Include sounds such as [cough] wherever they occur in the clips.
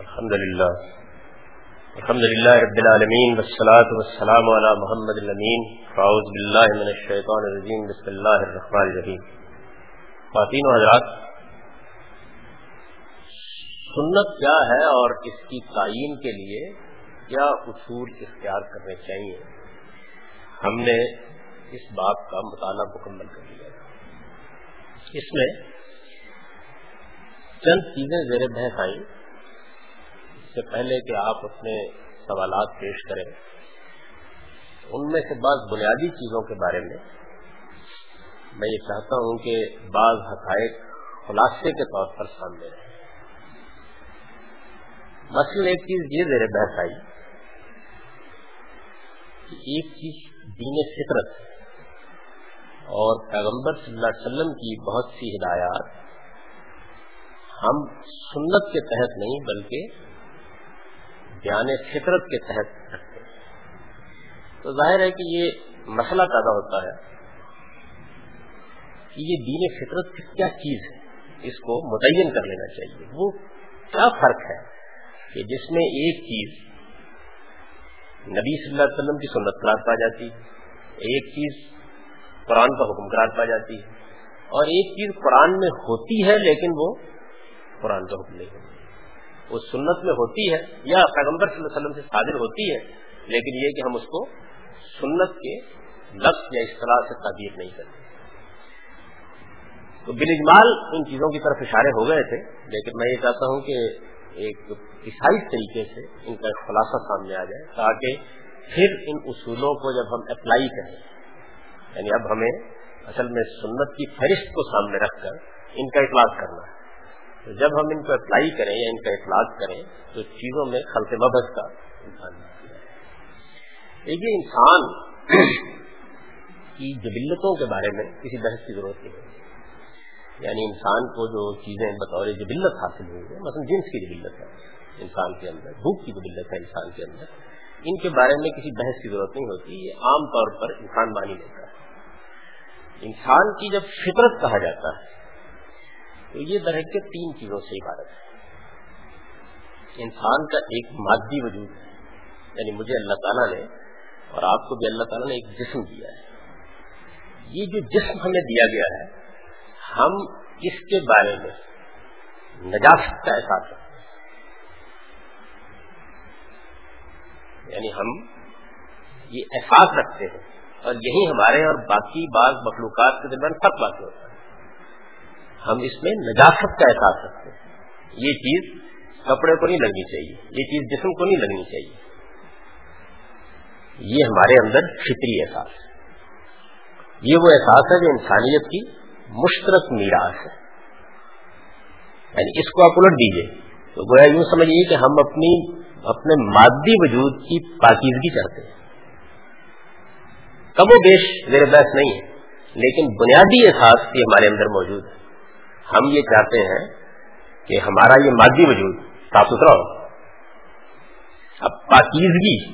الحمد لله الحمد لله رب العالمين والصلاة والسلام على محمد الأمين فأعوذ بالله من الشيطان الرجيم بسم الله الرحمن الرحيم خواتین و حضرات، سنت کیا ہے اور اس کی تعین کے لیے کیا اصول اختیار کرنے چاہیے؟ ہم نے اس بات کا مطالعہ مکمل کر لیا۔ اس میں چند چیزیں زیر بحث آئیں۔ سے پہلے کہ آپ اپنے سوالات پیش کریں، ان میں سے بعض بنیادی چیزوں کے بارے میں۔ میں یہ چاہتا ہوں کہ بعض حقائق خلاصے کے طور پر سامنے رہے مثلاً ایک چیز یہ زیر بحث آئی کہ ایک چیز دین فطرت اور پیغمبر صلی اللہ علیہ وسلم کی بہت سی ہدایات ہم سنت کے تحت نہیں بلکہ بیان فطرت کے تحت۔ رکھتے تو ظاہر ہے کہ یہ مسئلہ پیدا ہوتا ہے کہ یہ دین فطرت کی کیا چیز ہے؟ اس کو متعین کر لینا چاہیے۔ وہ کیا فرق ہے کہ جس میں ایک چیز نبی صلی اللہ علیہ وسلم کی سنت قرار پا جاتی، ایک چیز قرآن کا حکم قرار پا جاتی، اور ایک چیز قرآن میں ہوتی ہے لیکن وہ قرآن کا حکم نہیں ہوتی۔ وہ سنت میں ہوتی ہے یا پیغمبر صلی اللہ علیہ وسلم سے صادر ہوتی ہے، لیکن یہ کہ ہم اس کو سنت کے لفظ یا اصطلاح سے تعبیر نہیں کرتے۔ تو بن اجمال ان چیزوں کی طرف اشارے ہو گئے تھے، لیکن میں یہ چاہتا ہوں کہ ایک عیسائی طریقے سے ان کا ایک خلاصہ سامنے آ جائے، تاکہ پھر ان اصولوں کو جب ہم اپلائی کریں یعنی اب ہمیں اصل میں سنت کی فہرست کو سامنے رکھ کر ان کا اطلاق کرنا ہے۔ تو جب ہم ان کو اپلائی کریں یا ان کا اطلاق کریں تو چیزوں میں خلط مبت کا انسان دیکھیے، انسان کی جبلتوں کے بارے میں کسی بحث کی ضرورت نہیں۔ ہے یعنی انسان کو جو چیزیں بطور جبلت حاصل ہوئی ہے مثلا جنس کی جبلت ہے، انسان کے اندر، بھوک کی جبلت ہے انسان کے اندر، ان کے بارے میں کسی بحث کی ضرورت نہیں ہوتی، یہ عام طور پر انسان مانی لیتا ہے۔ انسان کی جب فطرت کہا جاتا ہے تو یہ درخت کے تین چیزوں سے عبارت ہے۔ انسان کا ایک مادی وجود ہے یعنی مجھے اللہ تعالیٰ نے اور آپ کو بھی اللہ تعالیٰ نے ایک جسم دیا ہے۔ یہ جو جسم ہمیں دیا گیا ہے، ہم اس کے بارے میں نجاست کا احساس یعنی ہم یہ احساس رکھتے ہیں اور یہی ہمارے اور باقی بعض مخلوقات کے درمیان سب باتیں ہوتا ہے ہم اس میں نجاست کا احساس رکھتے ہیں۔ یہ چیز کپڑے کو نہیں لگنی چاہیے، یہ چیز جسم کو نہیں لگنی چاہیے۔ یہ ہمارے اندر فطری احساس ہے۔ یہ وہ احساس ہے جو انسانیت کی مشترک میراث ہے۔ یعنی اس کو آپ الٹ دیجیے تو گویا یوں سمجھیے کہ ہم اپنی، اپنے مادی وجود کی پاکیزگی چاہتے ہیں۔ کم و بیش میرے بحث نہیں ہے، لیکن بنیادی احساس یہ ہمارے اندر موجود ہے۔ ہم یہ چاہتے ہیں کہ ہمارا یہ مادی وجود صاف ستھرا ہو۔ اب پاکیزگی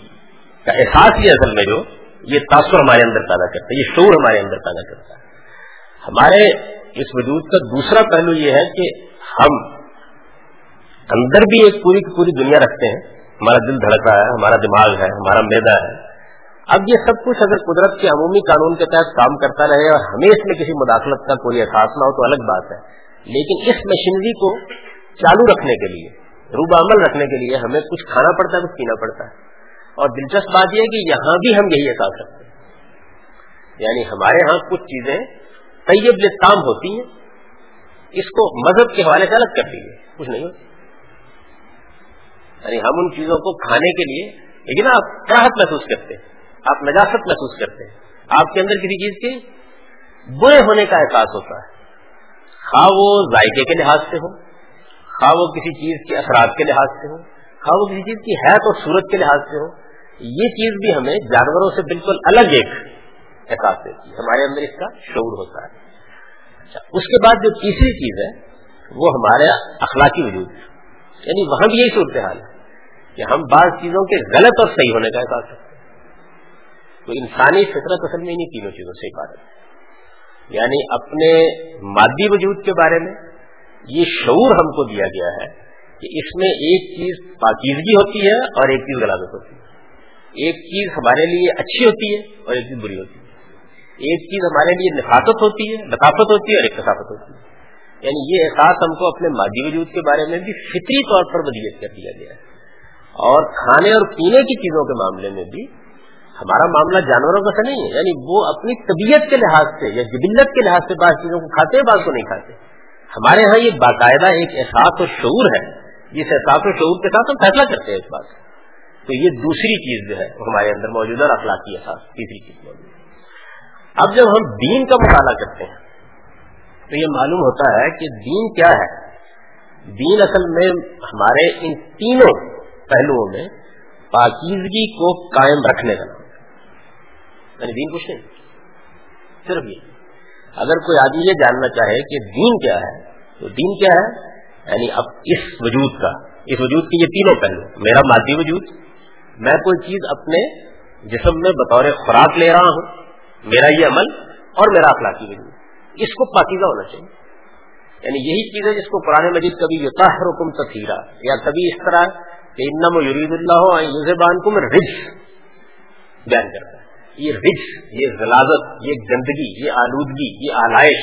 کا احساس ہی اصل میں جو یہ تاثر ہمارے اندر پیدا کرتا ہے، یہ شور ہمارے اندر پیدا کرتا ہے۔ ہمارے اس وجود کا دوسرا پہلو یہ ہے کہ ہم اندر بھی ایک پوری کی پوری دنیا رکھتے ہیں۔ ہمارا دل دھڑکا ہے، ہمارا دماغ ہے، ہمارا میدا ہے۔ اب یہ سب کچھ اگر قدرت کے عمومی قانون کے تحت کام کرتا رہے اور ہمیں اس میں کسی مداخلت کا کوئی احساس نہ ہو تو الگ بات ہے۔ لیکن اس مشینری کو چالو رکھنے کے لیے روب عمل رکھنے کے لیے ہمیں کچھ کھانا پڑتا ہے، کچھ پینا پڑتا ہے۔ اور دلچسپ بات یہ ہے کہ یہاں بھی ہم یہی احساس رکھتے ہیں۔ یعنی ہمارے ہاں کچھ چیزیں طیب لام ہوتی ہیں۔ اس کو مذہب کے حوالے سے الگ کر دیجیے کچھ نہیں ہوتی یعنی ہم ان چیزوں کو کھانے کے لیے، لیکن آپ راحت محسوس کرتے ہیں۔ آپ نجاست محسوس کرتے ہیں۔ آپ کے اندر کسی چیز کے برے ہونے کا احساس ہوتا ہے۔ خواہ وہ ذائقے کے لحاظ سے ہو، خواہ وہ کسی چیز کے اثرات کے لحاظ سے ہو، خواہ وہ کسی چیز کی حیات اور صورت کے لحاظ سے ہو، یہ چیز بھی ہمیں جانوروں سے بالکل الگ ایک احساس دیتی ہے۔ ہمارے اندر اس کا شعور ہوتا ہے۔ اچھا اس کے بعد جو تیسری چیز ہے، وہ ہمارا اخلاقی وجود ہے۔ یعنی وہاں بھی یہی صورتحال ہے کہ ہم بعض چیزوں کے غلط اور صحیح ہونے کا احساس کرتے ہیں۔ تو انسانی فطرت اصل میں انہیں تینوں چیزوں سے عبادت ہے۔ یعنی اپنے مادی وجود کے بارے میں یہ شعور ہم کو دیا گیا ہے کہ اس میں ایک چیز پاکیزگی ہوتی ہے اور ایک چیز غلط ہوتی ہے۔ ایک چیز ہمارے لیے اچھی ہوتی ہے اور ایک چیز بری ہوتی ہے۔ ایک چیز ہمارے لیے نفاست ہوتی ہے، لطافت ہوتی ہے اور ایک کثافت ہوتی ہے۔ یعنی یہ احساس ہم کو اپنے مادی وجود کے بارے میں بھی فطری طور پر ودیت کر دیا گیا ہے۔ اور کھانے اور پینے کی چیزوں کے معاملے میں بھی ہمارا معاملہ جانوروں کا سے نہیں ہے یعنی وہ اپنی طبیعت کے لحاظ سے یا جبلت کے لحاظ سے بعض چیزوں کو کھاتے ہیں، بعض کو نہیں کھاتے۔ ہمارے ہاں یہ باقاعدہ ایک احساس و شعور ہے۔ جس احساس و شعور کے ساتھ ہم فیصلہ کرتے ہیں اس بات تو یہ دوسری چیز جو ہے ہمارے اندر موجود ہے اور اخلاقی احساس، تیسری چیز موجود ہے۔ اب جب ہم دین کا مطالعہ کرتے ہیں، تو یہ معلوم ہوتا ہے کہ دین کیا ہے۔ دین اصل میں ہمارے ان تینوں پہلوؤں میں پاکیزگی کو قائم رکھنے کا نام یعنی دین کچھ نہیں، صرف یہ۔ اگر کوئی آدمی یہ جاننا چاہے کہ دین کیا ہے، تو دین کیا ہے؟ یعنی اب اس وجود کا، اس وجود کے یہ تینوں پہلو۔ میرا مادی وجود، میں کوئی چیز اپنے جسم میں بطور خوراک لے رہا ہوں، میرا یہ عمل اور میرا اخلاقی وجود۔ اس کو پاکیزہ ہونا چاہیے۔ یعنی یہی چیز ہے جس کو پرانے مجید کبھی یوتاح رکم تفیرا یا کبھی اس طرح کہ انم یرید اللہ بان کو میں رج بیان کرتا ہے۔ یہ رچ یہ غلازت، یہ گندگی، یہ آلودگی، یہ آلائش،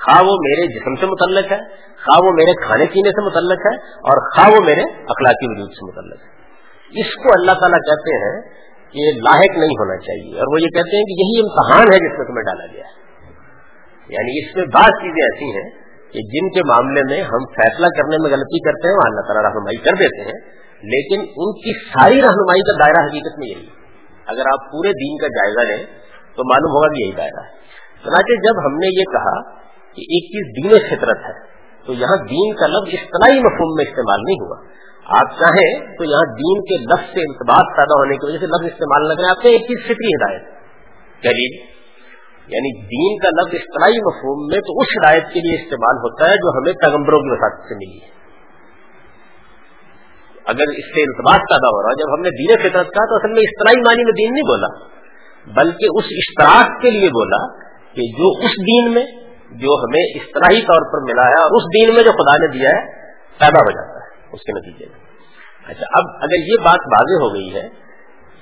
خواہ وہ میرے جسم سے متعلق ہے، خواہ وہ میرے کھانے پینے سے متعلق ہے، اور خواہ وہ میرے اخلاقی وجود سے متعلق ہے۔ اس کو اللہ تعالیٰ کہتے ہیں کہ لاحق نہیں ہونا چاہیے، اور وہ یہ کہتے ہیں کہ یہی امتحان ہے جس میں تمہیں ڈالا گیا ہے۔ یعنی اس میں بعض چیزیں ایسی ہیں کہ جن کے معاملے میں ہم فیصلہ کرنے میں غلطی کرتے ہیں، وہ اللہ تعالیٰ رہنمائی کر دیتے ہیں، لیکن ان کی ساری رہنمائی کا دائرہ حقیقت میں یہی ہے۔ اگر آپ پورے دین کا جائزہ لیں، تو معلوم ہوگا کہ یہی دائرہ ہے۔ چنانچہ جب ہم نے یہ کہا کہ ایک چیز دین فطرت ہے، تو یہاں دین کا لفظ اصطلاحی مفہوم میں استعمال نہیں ہوا۔ آپ چاہیں تو یہاں دین کے لفظ سے انتباہ پیدا ہونے کی وجہ سے لفظ استعمال نہ کریں، آپ نے ایک چیز فطری ہدایت۔ کہہ یعنی دین کا لفظ اصطلاحی مفہوم میں تو اس ہدایت کے لیے استعمال ہوتا ہے جو ہمیں پیغمبروں کی وساطت سے ملی ہے۔ اگر اس سے التباس پیدا ہو رہا جب ہم نے دین فطرت کہا تو اصل میں اصطلاحی معنی میں دین نہیں بولا، بلکہ اس اشتراک کے لیے بولا کہ جو اس دین میں جو ہمیں اصطلاحی طور پر ملا ہے اور اس دین میں جو خدا نے دیا ہے، پیدا ہو جاتا ہے، اس کے نتیجے میں۔ اچھا اب اگر یہ بات واضح ہو گئی ہے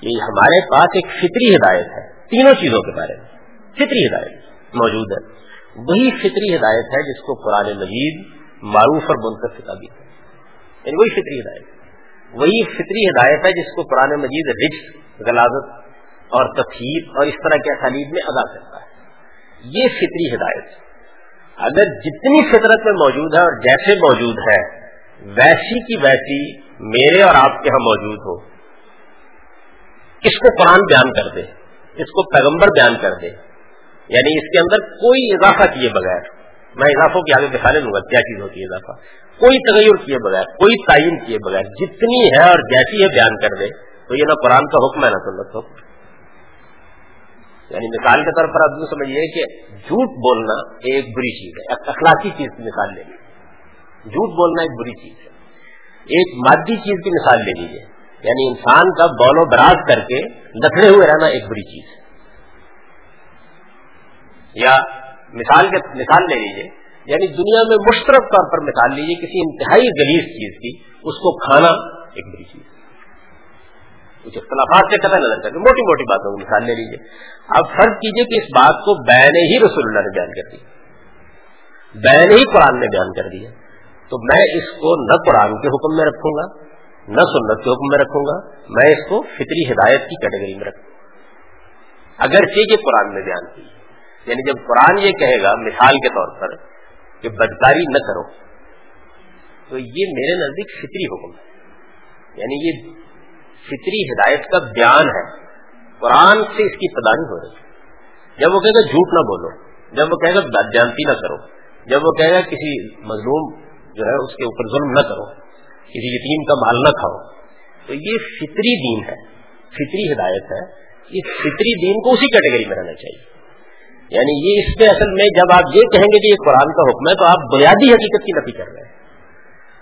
کہ ہمارے پاس ایک فطری ہدایت ہے، تینوں چیزوں کے بارے میں۔ فطری ہدایت موجود ہے۔ وہی فطری ہدایت ہے جس کو قرآن مجید معروف اور منتخب کتابی ہے یعنی وہی فطری ہدایت۔ وہی فطری ہدایت ہے جس کو قرآن مجید رچ غلازت اور تفہیر اور اس طرح کے اسالیب میں ادا کرتا ہے۔ یہ فطری ہدایت۔ اگر جتنی فطرت میں موجود ہے اور جیسے موجود ہے، ویسی کی ویسی میرے اور آپ کے ہاں موجود ہو۔ اس کو قرآن بیان کر دے، اس کو پیغمبر بیان کر دے۔ یعنی اس کے اندر کوئی اضافہ کیے بغیر۔ میں اضافوں کی آگے دکھا لوں گا کیا چیز ہوتی ہے اضافہ۔ کوئی تغیر کیے بغیر، کوئی تعین کیے بغیر، جتنی ہے اور جیسی ہے بیان کر دے، تو یہ نہ قرآن کا حکم ہے نہ سنت حکم۔ یعنی مثال کے طور پر آپ سمجھیے کہ جھوٹ بولنا ایک بری چیز ہے اخلاقی چیز کی مثال لے لیجیے جھوٹ بولنا ایک بری چیز ہے۔ ایک مادی چیز کی مثال لے لیجیے یعنی انسان کا بول و براز کر کے لکھڑے ہوئے رہنا ایک بری چیز ہے۔ یا مثال کے مثال لے لیجیے یعنی دنیا میں مشترک طور پر مثال لیجیے کسی انتہائی غلیظ چیز کی، اس کو کھانا ایک بڑی چیز کچھ اختلافات سے قطع نظر کر موٹی موٹی باتوں کو مثال لے لیجیے اب فرض کیجیے کہ اس بات کو بین ہی رسول اللہ نے بیان کر دیا بین ہی قرآن نے بیان کر دیا۔ تو میں اس کو نہ قرآن کے حکم میں رکھوں گا، نہ سنت کے حکم میں رکھوں گا، میں اس کو فطری ہدایت کی کیٹیگری میں رکھوں۔ گا اگرچہ یہ قرآن میں بیان کی۔ یعنی جب قرآن یہ کہے گا مثال کے طور پر کہ بدکاری نہ کرو، تو یہ میرے نزدیک فطری حکم ہے۔ یعنی یہ فطری ہدایت کا بیان ہے۔ قرآن سے اس کی نہیں ہو رہی جب وہ کہے گا جھوٹ نہ بولو، جب وہ کہے گا جانتی نہ کرو، جب وہ کہے گا کسی مظلوم جو ہے اس کے اوپر ظلم نہ کرو، کسی یتیم کا مال نہ کھاؤ، تو یہ فطری دین ہے، فطری ہدایت ہے۔ اس فطری دین کو اسی کیٹیگری میں رہنا چاہیے۔ یعنی یہ اس میں اصل میں جب آپ یہ کہیں گے کہ یہ قرآن کا حکم ہے تو آپ بنیادی حقیقت کی نفی کر رہے ہیں۔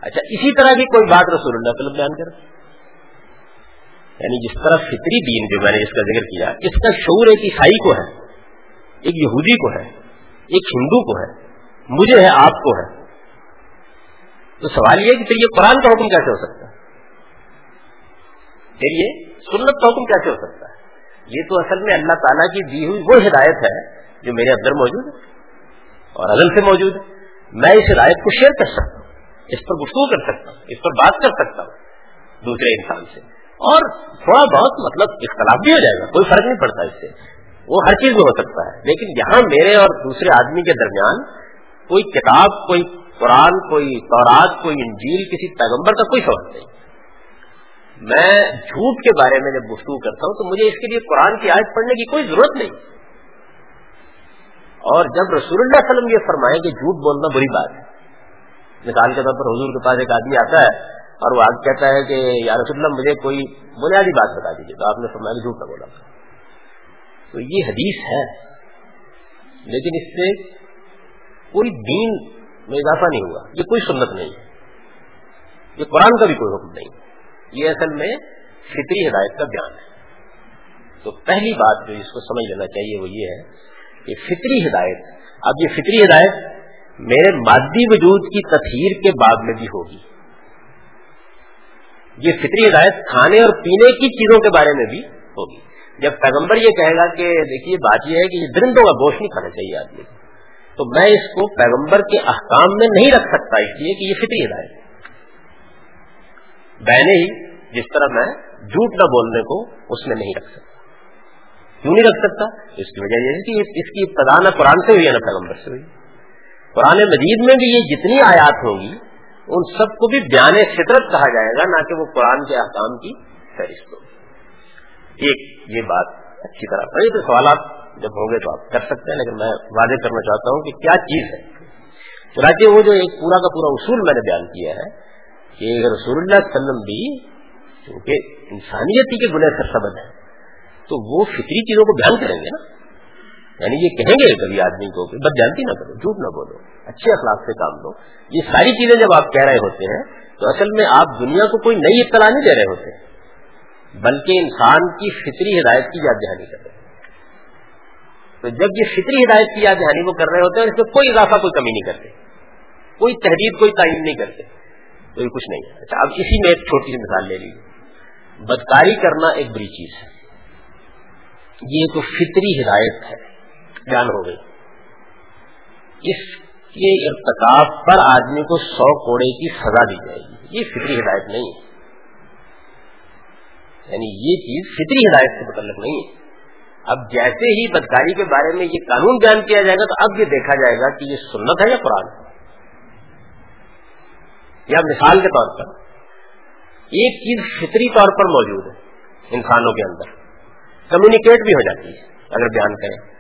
اچھا اسی طرح بھی کوئی بات رسول اللہ وسلم بیان کر یعنی جس طرح فطری دین جو میں نے اس کا ذکر کیا، اس کا شعور ایک عیسائی کو ہے، ایک یہودی کو ہے، ایک ہندو کو ہے، مجھے ہے، آپ کو ہے۔ تو سوال یہ کہ پھر یہ قرآن کا حکم کیسے ہو سکتا ہے؟ پھر یہ سنت کا حکم کیسے ہو سکتا ہے؟ یہ تو اصل میں اللہ تعالیٰ کی دی ہوئی وہ ہدایت ہے جو میرے اندر موجود ہے اور عدل سے موجود ہے۔ میں اس ہدایت کو شیئر کر سکتا ہوں، اس پر گفتگو کر سکتا ہوں، اس پر بات کر سکتا ہوں دوسرے انسان سے۔ اور تھوڑا بہت مطلب اختلاف بھی ہو جائے گا، کوئی فرق نہیں پڑتا اس سے۔ وہ ہر چیز میں ہو سکتا ہے، لیکن یہاں میرے اور دوسرے آدمی کے درمیان کوئی کتاب، کوئی قرآن، کوئی تورات، کوئی انجیل، کسی پیغمبر کا کوئی سوال نہیں۔ میں جھوٹ کے بارے میں جب گفتگو کرتا ہوں تو مجھے اس کے لیے قرآن کی آیت پڑھنے کی کوئی ضرورت نہیں۔ اور جب رسول اللہ علیہ وسلم یہ فرمائے کہ جھوٹ بولنا بری بات ہے۔ مثال کے طور پر حضور کے پاس ایک آدمی آتا ہے اور وہ آج کہتا ہے کہ یا رسول اللہ مجھے کوئی بنیادی بات بتا دیجیے تو آپ نے فرمایا جھوٹ نہ بولا۔ تو یہ حدیث ہے، لیکن اس سے کوئی دین میں اضافہ نہیں ہوا، یہ کوئی سنت نہیں۔ ہے یہ قرآن کا بھی کوئی حکم نہیں۔ یہ اصل میں فطری ہدایت کا بیان ہے۔ تو پہلی بات جو اس کو سمجھ لینا چاہیے وہ یہ ہے کہ فطری ہدایت اب یہ فطری ہدایت میرے مادی وجود کی تطہیر کے بعد میں بھی ہوگی۔ یہ فطری ہدایت کھانے اور پینے کی چیزوں کے بارے میں بھی ہوگی۔ جب پیغمبر یہ کہے گا کہ دیکھیے بات یہ ہے کہ یہ درندوں کا گوشت نہیں کھانا چاہیے آدمی تو میں اس کو پیغمبر کے احکام میں نہیں رکھ سکتا اس لیے کہ یہ فطری ہدایت بہنے ہی جس طرح میں جھوٹ نہ بولنے کو اس میں نہیں رکھ سکتا۔ کیوں نہیں رکھ سکتا؟ اس کی وجہ یہ کہ اس کی ابتدا نہ قرآن سے ہوئی ہے نہ پیغمبر سے ہوئی قرآن مجید میں بھی یہ جتنی آیات ہوگی، ان سب کو بھی بیان فطرت کہا جائے گا، نہ کہ وہ قرآن کے احکام کی فہرست ہوگی۔ ایک یہ بات اچھی طرح پڑھی، تو سوالات جب ہوں گے تو آپ کر سکتے ہیں، لیکن میں واضح کرنا چاہتا ہوں کہ کیا چیز ہے۔ چنانچہ وہ جو ایک پورا کا پورا اصول میں نے بیان کیا ہے کہ رسول اللہ علیہ وسلم بھی کیونکہ انسانیت ہی کے گنہ سرسبد ہے تو وہ فطری چیزوں کو بیان کریں گے نا۔ یعنی یہ کہیں گے کبھی آدمی کو کہ بد جانتی نہ کرو، جھوٹ نہ بولو، اچھے اخلاق سے کام لو۔ یہ ساری چیزیں جب آپ کہہ رہے ہوتے ہیں، تو اصل میں آپ دنیا کو کوئی نئی اطلاع نہیں دے رہے ہوتے۔ بلکہ انسان کی فطری ہدایت کی یاد دہانی کر رہے تو جب یہ فطری ہدایت کی یاد دہانی وہ کر رہے ہوتے ہیں، اس میں کوئی اضافہ، کوئی کمی نہیں کرتے۔ کوئی تحریر کوئی تعین نہیں کرتے۔ تو یہ کچھ نہیں۔ ہے اچھا اب اسی میں ایک چھوٹی سی مثال لے لیجیے بدکاری کرنا ایک بری چیز ہے۔ یہ تو فطری ہدایت ہے۔ بیان ہو گئی۔ اس کے ارتکاب پر آدمی کو سو کوڑے کی سزا دی جائے گی۔ یہ فطری ہدایت نہیں ہے۔ یعنی یہ چیز فطری ہدایت سے متعلق نہیں ہے۔ اب جیسے ہی بدکاری کے بارے میں یہ قانون بیان کیا جائے گا تو اب یہ دیکھا جائے گا کہ یہ سنت ہے یا قرآن یا مثال کے طور پر۔ ایک چیز فطری طور پر موجود ہے انسانوں کے اندر۔ کمیونیکیٹ بھی ہو جاتی ہے، اگر بیان کریں۔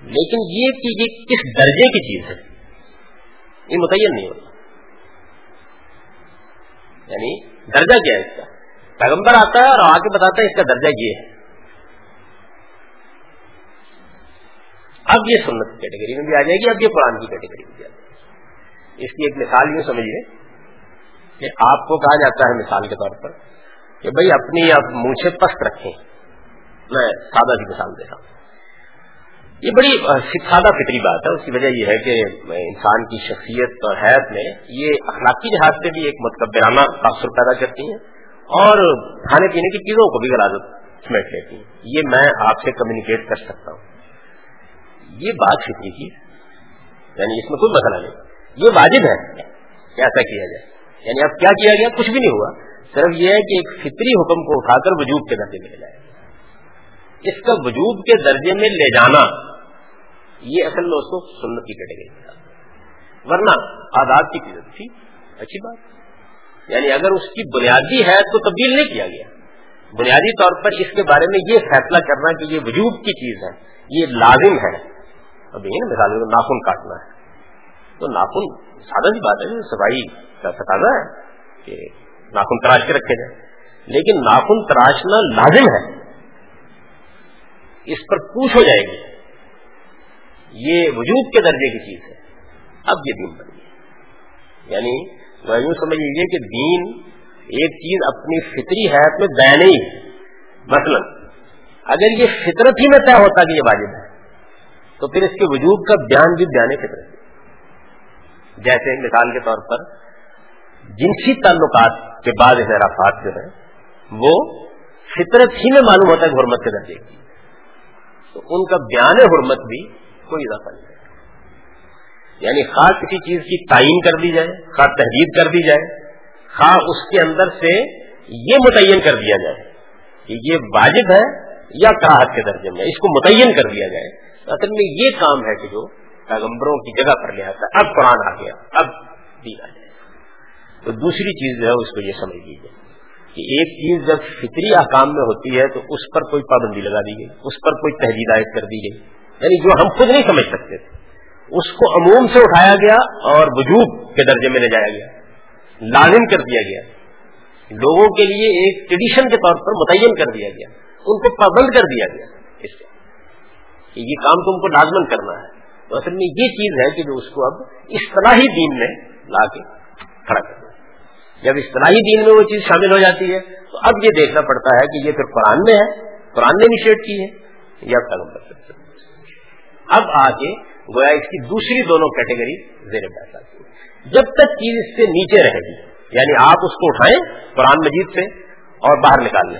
لیکن یہ کہ یہ کس درجے کی چیز ہے؟ یہ متعین نہیں ہوتا۔ یعنی درجہ کیا ہے اس کا؟ پیغمبر آتا ہے اور آ کے بتاتا ہے اس کا درجہ یہ ہے۔ اب یہ سنت کی کیٹیگری میں بھی آ جائے گی، اب یہ قرآن کی کیٹیگری میں بھی آ جائے گی۔ اس کی ایک مثال یوں سمجھیے کہ آپ کو کہا جاتا ہے مثال کے طور پر کہ بھائی اپنی آپ منہ پست رکھیں۔ میں سادہ کی مثال دے رہا ہوں۔ یہ بڑی سادہ فطری بات ہے۔ اس کی وجہ یہ ہے کہ انسان کی شخصیت اور حیات میں یہ اخلاقی لحاظ سے بھی ایک متکبرانہ تاثر پیدا کرتی ہیں اور کھانے پینے کی چیزوں کو بھی غلازت سمیٹ لیتی ہیں یہ میں آپ سے کمیونیکیٹ کر سکتا ہوں۔ یہ بات فطری کی یعنی اس میں کوئی مسئلہ نہیں۔ یہ واجب ہے کہ ایسا کیا جائے۔ یعنی اب کیا کیا گیا؟ کچھ بھی نہیں ہوا۔ صرف یہ ہے کہ ایک فطری حکم کو اٹھا کر وجوب کے درجے میں جائے۔ اس کا وجوب کے درجے میں لے جانا۔ یہ اصل میں اس کو سنت کی کیٹیگری ورنہ آداب کی قیمت تھی۔ اچھی بات۔ یعنی اگر اس کی بنیادی ہے تو تبدیل نہیں کیا گیا۔ بنیادی طور پر اس کے بارے میں یہ فیصلہ کرنا کہ یہ وجوب کی چیز ہے، یہ لازم ہے۔ ابھی مثال ناخن کاٹنا ہے۔ تو ناخن سادہ سی بات ہے صفائی کا تقاضا ہے کہ ناخن تراش کے رکھے جائیں۔ لیکن ناخن تراشنا لازم ہے۔ اس پر پوچھ ہو جائے گی، یہ وجود کے درجے کی چیز ہے، اب یہ دین بن گیا۔ یعنی میں یوں سمجھ لیجیے کہ دین ایک چیز اپنی فطری حیات میں دیا نہیں ہے۔ مثلا، اگر یہ فطرت ہی میں طے ہوتا کہ یہ واجب ہے، تو پھر اس کے وجود کا بیان بھی بیان فطرت جیسے مثال کے طور پر، جنسی تعلقات کے بعد احرافات جو ہیں، وہ فطرت ہی میں معلوم ہوتا ہے حرمت کے درجے کی۔ تو ان کا بیان حرمت بھی کوئی اضافہ نہیں۔ ہے یعنی خاص کسی چیز کی تعین کر دی جائے، خاص تحریر کر دی جائے خواہ اس کے اندر سے یہ متعین کر دیا جائے کہ یہ واجب ہے یا کراہت کے درجے میں اس کو متعین کر دیا جائے۔ اصل میں یہ کام ہے کہ جو پیغمبروں کی جگہ پر لے آتا ہے اب قرآن آ گیا اب دین آ جائے تو دوسری چیز جو ہے، اس کو یہ سمجھ لیجیے کہ ایک چیز جب فطری احکام میں ہوتی ہے تو اس پر کوئی پابندی لگا دی گئی، اس پر کوئی تحریر عائد کر دی گئی۔ یعنی جو ہم خود نہیں سمجھ سکتے تھے اس کو عموم سے اٹھایا گیا اور وجوب کے درجے میں لے جایا گیا، لازم کر دیا گیا۔ لوگوں کے لیے ایک ٹریڈیشن کے طور پر متعین کر دیا گیا، ان کو پابند کر دیا گیا۔ اس سے کہ یہ کام تم کو لازمن کرنا ہے۔ تو اصل میں یہ چیز ہے کہ جو اس کو اب اصطلاحی دین میں لا کے کھڑا کر دیا۔ جب اصطلاحی دین میں وہ چیز شامل ہو جاتی ہے، تو اب یہ دیکھنا پڑتا ہے کہ یہ پھر قرآن میں ہے، قرآن نے انیشیٹ کی ہے، یا پیغمبر اب آگے گویا اس کی دوسری دونوں کیٹیگری زیر بحث آتی ہے۔ جب تک چیز اس سے نیچے رہے گی یعنی آپ اس کو اٹھائیں قرآن مجید سے اور باہر نکال لیں۔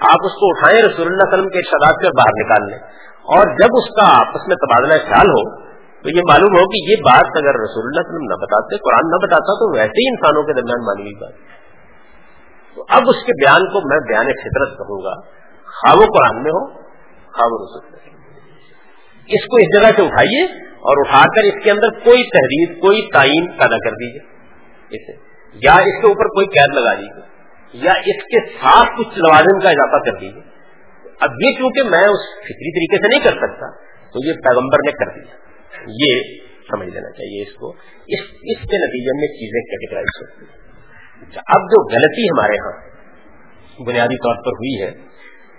آپ اس کو اٹھائیں رسول اللہ وسلم کے ارشادات سے باہر نکال لیں۔ اور جب اس کا آپس میں تبادلہ خیال ہو تو یہ معلوم ہو کہ یہ بات اگر رسول اللہ وسلم نہ بتاتے، قرآن نہ بتاتا، تو ویسے ہی انسانوں کے درمیان مانی ہوئی بات۔ تو اب اس کے بیان کو میں بیان فطرت کہوں گا۔ خواب و قرآن میں ہو خواب و رسول اس کو اس جگہ سے اٹھائیے اور اٹھا کر اس کے اندر کوئی تحریر، کوئی تعین پیدا کر دیجیے اسے۔ یا اس کے اوپر کوئی قید لگا دیجیے یا اس کے ساتھ کچھ لوازم کا اضافہ کر دیجیے اب یہ کیونکہ میں اس فکری طریقے سے نہیں کر سکتا، تو یہ پیغمبر نے کر دیا۔ یہ سمجھ لینا چاہیے اس کو۔ اس اس کے نتیجے میں چیزیں کیٹیگرائز ہوتی ہیں اب جو غلطی ہمارے ہاں بنیادی طور پر ہوئی ہے،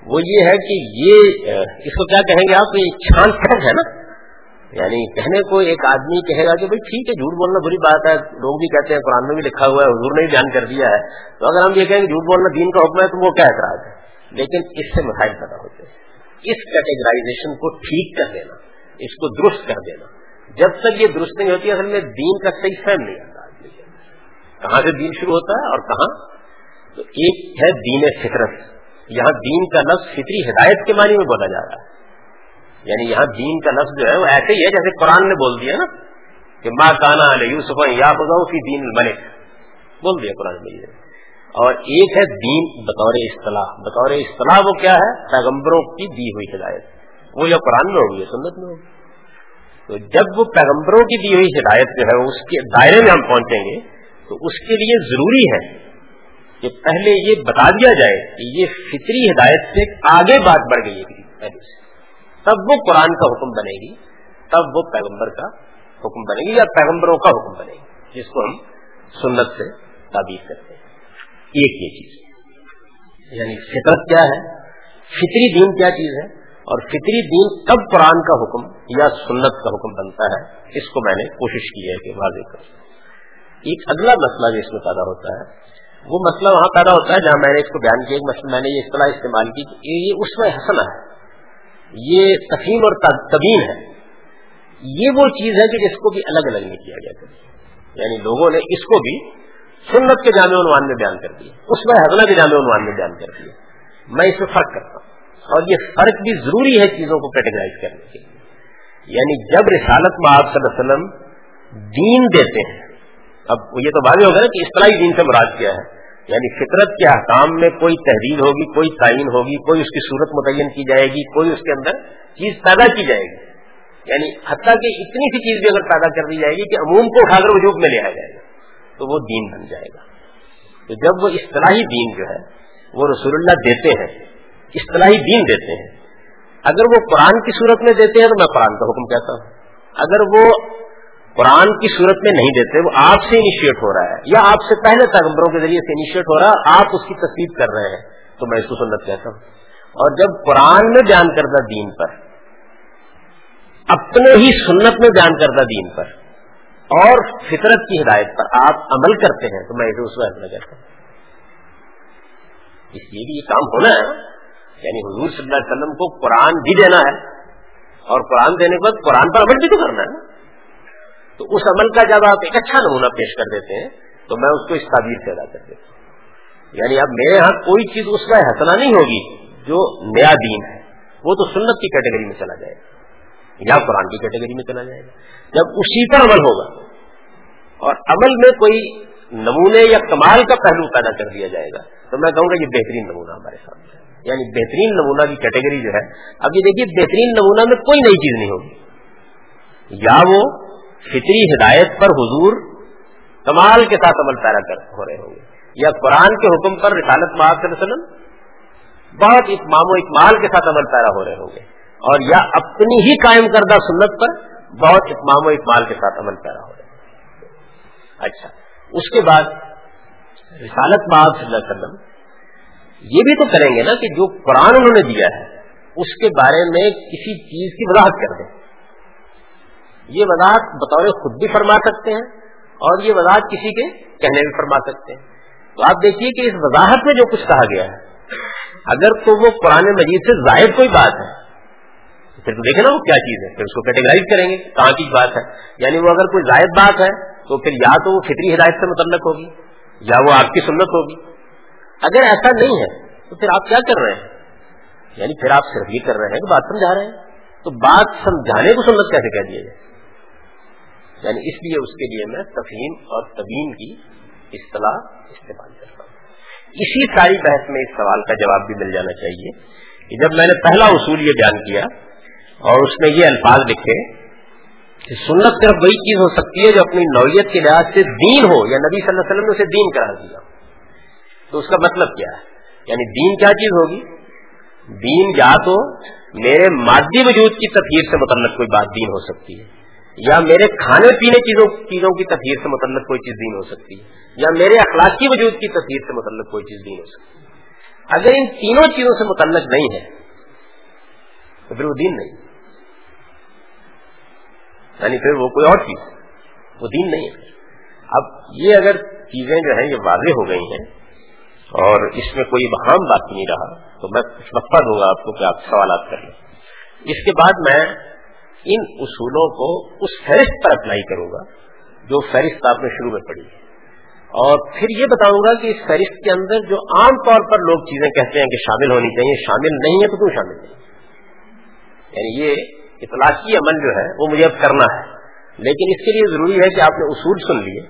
وہ یہ ہے کہ یہ، اس کو کیا کہیں گے آپ؟ یہ چھان پھٹک ہے نا۔ یعنی کہنے کو ایک آدمی کہے گا کہ بھائی ٹھیک ہے، جھوٹ بولنا بری بات ہے۔ لوگ بھی کہتے ہیں قرآن میں بھی لکھا ہوا ہے، حضور نے بھی بیان کر دیا ہے۔ تو اگر ہم یہ کہیں کہ جھوٹ بولنا دین کا حکم ہے، تو وہ کیا اعتراض ہے؟ لیکن اس سے مسائل پیدا ہوتے ہیں۔ اس کیٹیگرائزیشن کو ٹھیک کر دینا اس کو درست کر دینا۔ جب تک یہ درست نہیں ہوتی، اصل میں دین کا صحیح فہم نہیں آتا کہاں سے دین شروع ہوتا ہے اور کہاں؟ تو ایک ہے دین فطرت۔ یہاں دین کا لفظ فطری ہدایت کے معنی میں بولا جا رہا ہے۔ یعنی یہاں دین کا لفظ جو ہے، وہ ایسے ہی ہے جیسے قرآن نے بول دیا نا، کہ ماں کانا علیہ یوسف یا بگاؤ کی دین ملک بول دیا قرآن مجید اور ایک ہے دین بطور اصطلاح۔ بطور اصطلاح وہ کیا ہے؟ پیغمبروں کی دی ہوئی ہدایت۔ وہ یا قرآن میں ہوگی یا سنت میں ہوگی۔ تو جب وہ پیغمبروں کی دی ہوئی ہدایت جو ہے، اس کے دائرے میں ہم پہنچیں گے، تو اس کے لیے ضروری ہے کہ پہلے یہ بتا دیا جائے کہ یہ فطری ہدایت سے آگے بات بڑھ گئی ہے پہلے سے۔ تب وہ قرآن کا حکم بنے گی، تب وہ پیغمبر کا حکم بنے گی یا پیغمبروں کا حکم بنے گی، جس کو ہم سنت سے تعبیر کرتے ہیں۔ ایک یہ چیز۔ یعنی فطرت کیا ہے؟ فطری دین کیا چیز ہے؟ اور فطری دین کب قرآن کا حکم یا سنت کا حکم بنتا ہے۔ اس کو میں نے کوشش کی ہے کہ واضح کروں۔ ایک اگلا مسئلہ جو اس میں پیدا ہوتا ہے، وہ مسئلہ وہاں پیدا ہوتا ہے جہاں میں نے اس کو بیان کیا۔ مسئلہ میں نے یہ اصطلاح استعمال کی کہ یہ اس میں حسنا ہے۔ یہ تفہیم اور تبین ہے۔ یہ وہ چیز ہے کہ جس کو بھی الگ الگ نہیں کیا گیا۔ یعنی لوگوں نے اس کو بھی سنت کے جامع عنوان میں بیان کر دیا اس میں حضلہ کے جامع عنوان میں بیان کر دیا میں اس میں فرق کرتا ہوں۔ اور یہ فرق بھی ضروری ہے چیزوں کو کیٹیگرائز کرنے کے لیے۔ یعنی جب رسالت میں آپ صلی اللہ علیہ وسلم دین دیتے ہیں، اب یہ تو واضح ہوگا نا کہ اصطلاحی دین سے مراد کیا ہے۔ یعنی فطرت کے احکام میں کوئی تحریر ہوگی، کوئی تعین ہوگی، کوئی اس کی صورت متعین کی جائے گی، کوئی اس کے اندر چیز پیدا کی جائے گی۔ یعنی حتیٰ کہ اتنی سی چیز بھی اگر پیدا کر دی جائے گی کہ عموم کو اٹھا کر وجود میں لے آیا جائے گا، تو وہ دین بن جائے گا۔ تو جب وہ اصطلاحی دین جو ہے، وہ رسول اللہ دیتے ہیں اصطلاحی دین دیتے ہیں۔ اگر وہ قرآن کی صورت میں دیتے ہیں تو میں قرآن کا حکم کہتا ہوں۔ اگر وہ قرآن کی صورت میں نہیں دیتے، وہ آپ سے انیشیٹ ہو رہا ہے۔ یا آپ سے پہلے پیغمبروں کے ذریعے سے انیشیٹ ہو رہا ہے آپ اس کی تصدیق کر رہے ہیں۔ تو میں اس کو سنت کہتا ہوں۔ اور جب قرآن میں بیان کردہ دین پر، اپنے ہی سنت میں بیان کردہ دین پر اور فطرت کی ہدایت پر آپ عمل کرتے ہیں، تو میں اسے اس وقت کہتا ہوں۔ اس لیے بھی یہ کام ہونا ہے۔ یعنی حضور صلی اللہ علیہ وسلم کو قرآن بھی دینا ہے اور قرآن دینے کے بعد قرآن پر عمل بھی تو کرنا ہے۔ تو اس عمل کا جب آپ ایک اچھا نمونہ پیش کر دیتے ہیں، تو میں اس کو اس تعبیر سے ادا کر دیتا ہوں۔ یعنی اب میرے یہاں کوئی چیز اس کا حسنا نہیں ہوگی جو نیا دین ہے۔ وہ تو سنت کی کیٹیگری میں چلا جائے گا۔ یا قرآن کی کیٹیگری میں چلا جائے گا۔ جب اسی پر عمل ہوگا اور عمل میں کوئی نمونے یا کمال کا پہلو پیدا کر دیا جائے گا، تو میں کہوں گا یہ بہترین نمونہ ہمارے سامنے ہے۔ یعنی بہترین نمونہ کی کیٹیگری جو ہے، اب یہ دیکھیے، بہترین نمونہ میں کوئی نئی چیز نہیں ہوگی۔ یا وہ فطری ہدایت پر حضور کمال کے ساتھ عمل پیرا کر ہو رہے ہوں گے، یا قرآن کے حکم پر رسالت محاذ وسلم بہت اتمام و اکمال کے ساتھ عمل پیرا ہو رہے ہوں گے۔ اور یا اپنی ہی قائم کردہ سنت پر بہت اتمام و اکمال کے ساتھ عمل پیرا ہو رہے ہیں اچھا اس کے بعد رسالت محاذ صلی اللہ علیہ وسلم یہ بھی تو کریں گے نا کہ جو قرآن انہوں نے دیا ہے، اس کے بارے میں کسی چیز کی وضاحت کر دیں۔ یہ وضاحت بطور خود بھی فرما سکتے ہیں اور یہ وضاحت کسی کے کہنے بھی فرما سکتے ہیں۔ تو آپ دیکھیے کہ اس وضاحت میں جو کچھ کہا گیا ہے، اگر تو وہ قرآن مجید سے ظاہر کوئی بات ہے پھر تو دیکھیں نا وہ کیا چیز ہے۔ پھر اس کو کیٹیگرائز کریں گے کہاں کی بات ہے۔ یعنی وہ اگر کوئی زائد بات ہے، تو پھر یا تو وہ فطری ہدایت سے متعلق ہوگی، یا وہ آپ کی سنت ہوگی۔ اگر ایسا نہیں ہے، تو پھر آپ کیا کر رہے ہیں؟ یعنی پھر آپ صرف یہ کر رہے ہیں کہ بات سمجھا رہے ہیں۔ تو بات سمجھانے کو سنت کیسے کہہ دیا جائے؟ یعنی اس لیے اس کے لیے میں تفہیم اور تبین کی اصطلاح استعمال کرتا ہوں۔ اسی ساری بحث میں اس سوال کا جواب بھی مل جانا چاہیے کہ جب میں نے پہلا اصول یہ بیان کیا اور اس میں یہ الفاظ لکھے کہ سنت صرف وہی چیز ہو سکتی ہے جو اپنی نوعیت کے لحاظ سے دین ہو، یا نبی صلی اللہ علیہ وسلم نے اسے دین قرار دیا۔ تو اس کا مطلب کیا ہے؟ یعنی دین کیا چیز ہوگی؟ دین یا تو میرے مادی وجود کی تفہیر سے متعلق کوئی بات دین ہو سکتی ہے، یا میرے کھانے پینے چیزوں چیزوں کی تفہیر سے متعلق کوئی چیز دین ہو سکتی ہے، یا میرے اخلاقی وجود کی تفہیر سے متعلق کوئی چیز دین ہو سکتی ہے۔ اگر ان تینوں چیزوں سے متعلق نہیں ہے، تو پھر وہ دین نہیں یعنی پھر وہ کوئی اور چیز، وہ دین نہیں ہے۔ اب یہ اگر چیزیں جو ہیں یہ واضح ہو گئی ہیں اور اس میں کوئی بہام بات نہیں رہا۔ تو میں کچھ وقفہ دوں گا آپ کو کہ آپ سوالات کر لیں اس کے بعد میں ان اصولوں کو اس فہرست پر اپلائی کروں گا، جو فہرست آپ نے شروع میں پڑھی۔ اور پھر یہ بتاؤں گا کہ اس فہرست کے اندر جو عام طور پر لوگ چیزیں کہتے ہیں کہ شامل ہونی چاہیے، شامل نہیں ہے تو کیوں شامل نہیں؟ یعنی یہ اطلاقی عمل جو ہے، وہ مجھے اب کرنا ہے۔ لیکن اس کے لیے ضروری ہے کہ آپ نے اصول سن لیے۔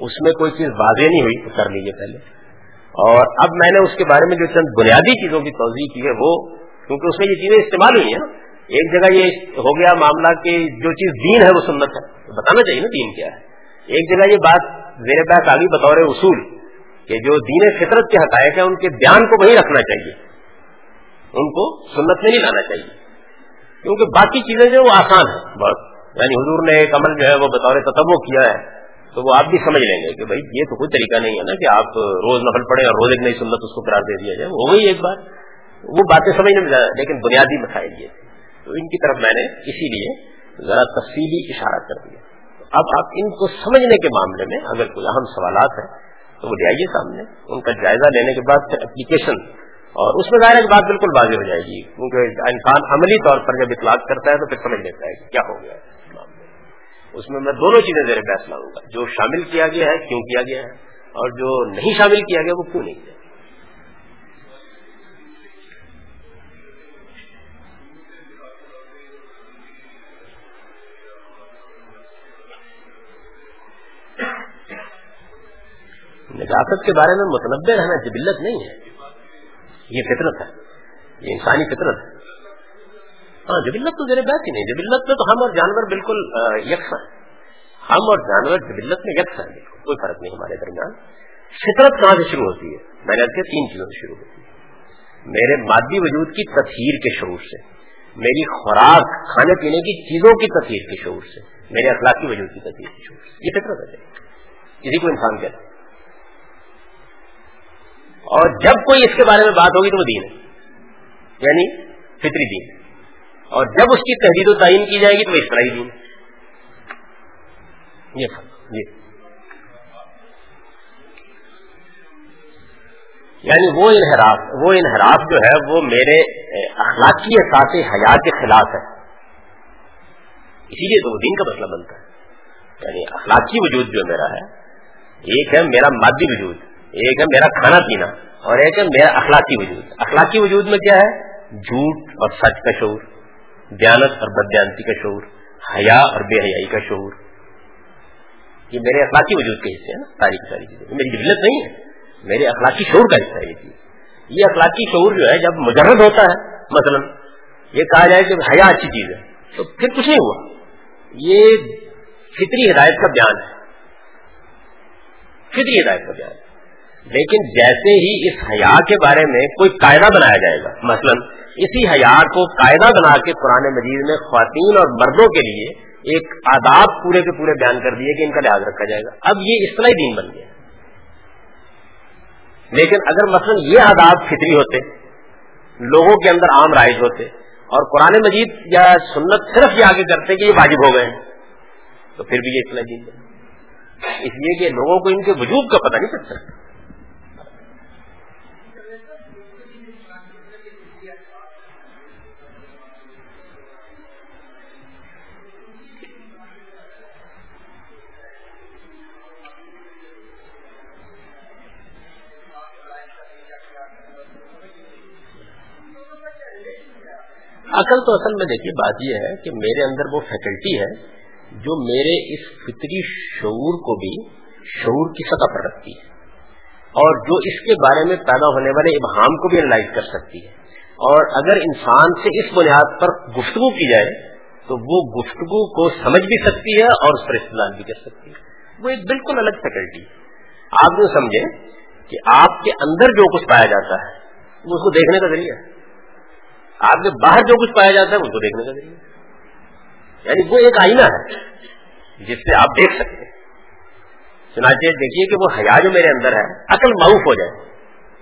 اس میں کوئی چیز واضح نہیں ہوئی، تو کر لیجیے پہلے۔ اور اب میں نے اس کے بارے میں جو چند بنیادی چیزوں کی توضیع کی ہے وہ، کیونکہ اس میں یہ چیزیں استعمال ہوئی ہیں، ایک جگہ یہ ہو گیا معاملہ کہ جو چیز دین ہے وہ سنت ہے بتانا چاہیے نا دین کیا ہے۔ ایک جگہ یہ بات زیر بحث آگی بطور اصول کہ جو دین فطرت کے حقائق ہیں، ان کے بیان کو وہیں رکھنا چاہیے۔ ان کو سنت میں نہیں لانا چاہیے۔ کیونکہ باقی چیزیں جو وہ آسان ہیں بہت یعنی حضور نے ایک عمل جو ہے وہ بطور تتو کیا ہے۔ تو وہ آپ بھی سمجھ لیں گے کہ بھائی یہ تو کوئی طریقہ نہیں ہے نا کہ آپ روز نفل پڑے اور روز ایک نئی سنت اس کو قرار دے دیا جائے۔ وہ گئی ایک بار۔ وہ باتیں سمجھنے میں لیکن بنیادی مسائل یہ۔ تھے تو ان کی طرف میں نے اسی لیے ذرا تفصیلی اشارہ کر دیا۔ اب آپ ان کو سمجھنے کے معاملے میں اگر کوئی اہم سوالات ہیں، تو وہ لے آئیے سامنے۔ ان کا جائزہ لینے کے بعد پھر اپلیکیشن اور اس میں ظاہر بات بالکل واضح ہو جائے گی۔ کیونکہ انسان عملی طور پر جب اطلاق کرتا ہے تو پھر سمجھ لیتا ہے کہ کیا ہو گیا۔ ہے اس میں میں دونوں چیزیں زیر بحث لاؤں گا۔ جو شامل کیا گیا ہے، کیوں کیا گیا ہے؟ اور جو نہیں شامل کیا گیا، وہ کیوں نہیں کیا؟ نجاست کے بارے میں متنوع رہنا جبلت نہیں ہے۔ یہ فطرت ہے۔ یہ انسانی فطرت ہے۔ ہاں جبلت تو زیر بحث ہی نہیں، جبلت میں تو ہم اور جانور بالکل یکساں ہم اور جانور جبلت میں یکساں بالکل کوئی فرق نہیں ہمارے درمیان۔ فطرت کہاں سے شروع ہوتی ہے؟ میں نے کیا، تین چیزوں سے شروع ہوتی ہے۔ میرے مادی وجود کی تصہیر کے شعور سے، میری خوراک کھانے پینے کی چیزوں کی تصہیر کے شعور سے، میرے اخلاقی وجود کی تصہیر کے شعور سے۔ یہ فطرت ہے۔ کسی کو انسان کہتا اور جب کوئی اس کے بارے میں بات ہوگی تو وہ دین ہے۔ یعنی فطری دین۔ ہے اور جب اس کی تحریر و تعین کی جائے گی تو وہ اسرائیل دین یہ جی۔ یعنی وہ انحراف وہ انحراف جو ہے وہ میرے اخلاقی احساس حیات کے خلاف ہے۔ اسی لیے تو وہ دین کا مسئلہ بنتا ہے۔ یعنی اخلاقی وجود جو میرا ہے، ایک ہے میرا مادی وجود، ایک ہے میرا کھانا پینا، اور ایک ہے میرا اخلاقی وجود۔ اخلاقی وجود میں کیا ہے؟ جھوٹ اور سچ کا شعور۔ دیانت اور بدیانتی کا شعور، حیا اور بے حیائی کا شعور۔ یہ میرے اخلاقی وجود کے حصے ہیں نا، ساری کی ساری چیزیں۔ میری جبلت نہیں ہے، میرے اخلاقی شعور کا حصہ ہے یہ چیز۔ یہ اخلاقی شعور جو ہے، جب مجرد ہوتا ہے، مثلا یہ کہا جائے کہ حیا اچھی چیز ہے، تو پھر کچھ نہیں ہوا۔ یہ فطری ہدایت کا بیان ہے۔ فطری ہدایت کا بیان لیکن جیسے ہی اس حیا کے بارے میں کوئی قاعدہ بنایا جائے گا، مثلا اسی حیا کو قاعدہ بنا کے قرآن مجید میں خواتین اور مردوں کے لیے ایک آداب پورے کے پورے بیان کر دیے کہ ان کا لحاظ رکھا جائے گا۔ اب یہ اصطلاحی دین بن گیا۔ لیکن اگر مثلا یہ آداب فطری ہوتے، لوگوں کے اندر عام رائج ہوتے اور قرآن مجید یا سنت صرف یہ آگے کرتے کہ یہ واجب ہو گئے تو پھر بھی یہ اصطلاح دین بن اس لیے کہ لوگوں کو ان کے وجود کا پتہ نہیں چل عقل تو اصل میں دیکھیے، بات یہ ہے کہ میرے اندر وہ فیکلٹی ہے جو میرے اس فطری شعور کو بھی شعور کی سطح پر رکھتی ہے اور جو اس کے بارے میں پیدا ہونے والے ابہام کو بھی انالائز کر سکتی ہے۔ اور اگر انسان سے اس بنیاد پر گفتگو کی جائے تو وہ گفتگو کو سمجھ بھی سکتی ہے اور اس پر استعمال بھی کر سکتی ہے۔ وہ ایک بالکل الگ فیکلٹی ہے۔ آپ جو سمجھیں کہ آپ کے اندر جو کچھ پایا جاتا ہے، وہ اس کو دیکھنے کا ذریعہ ہے۔ آپ کے باہر جو کچھ پایا جاتا ہے، ان کو دیکھنے کا ذریعہ یعنی وہ ایک آئینہ ہے، جس سے آپ دیکھ سکتے ہیں۔ چنانچہ دیکھیے کہ وہ حیا جو میرے اندر ہے، عقل معروف ہو جائے۔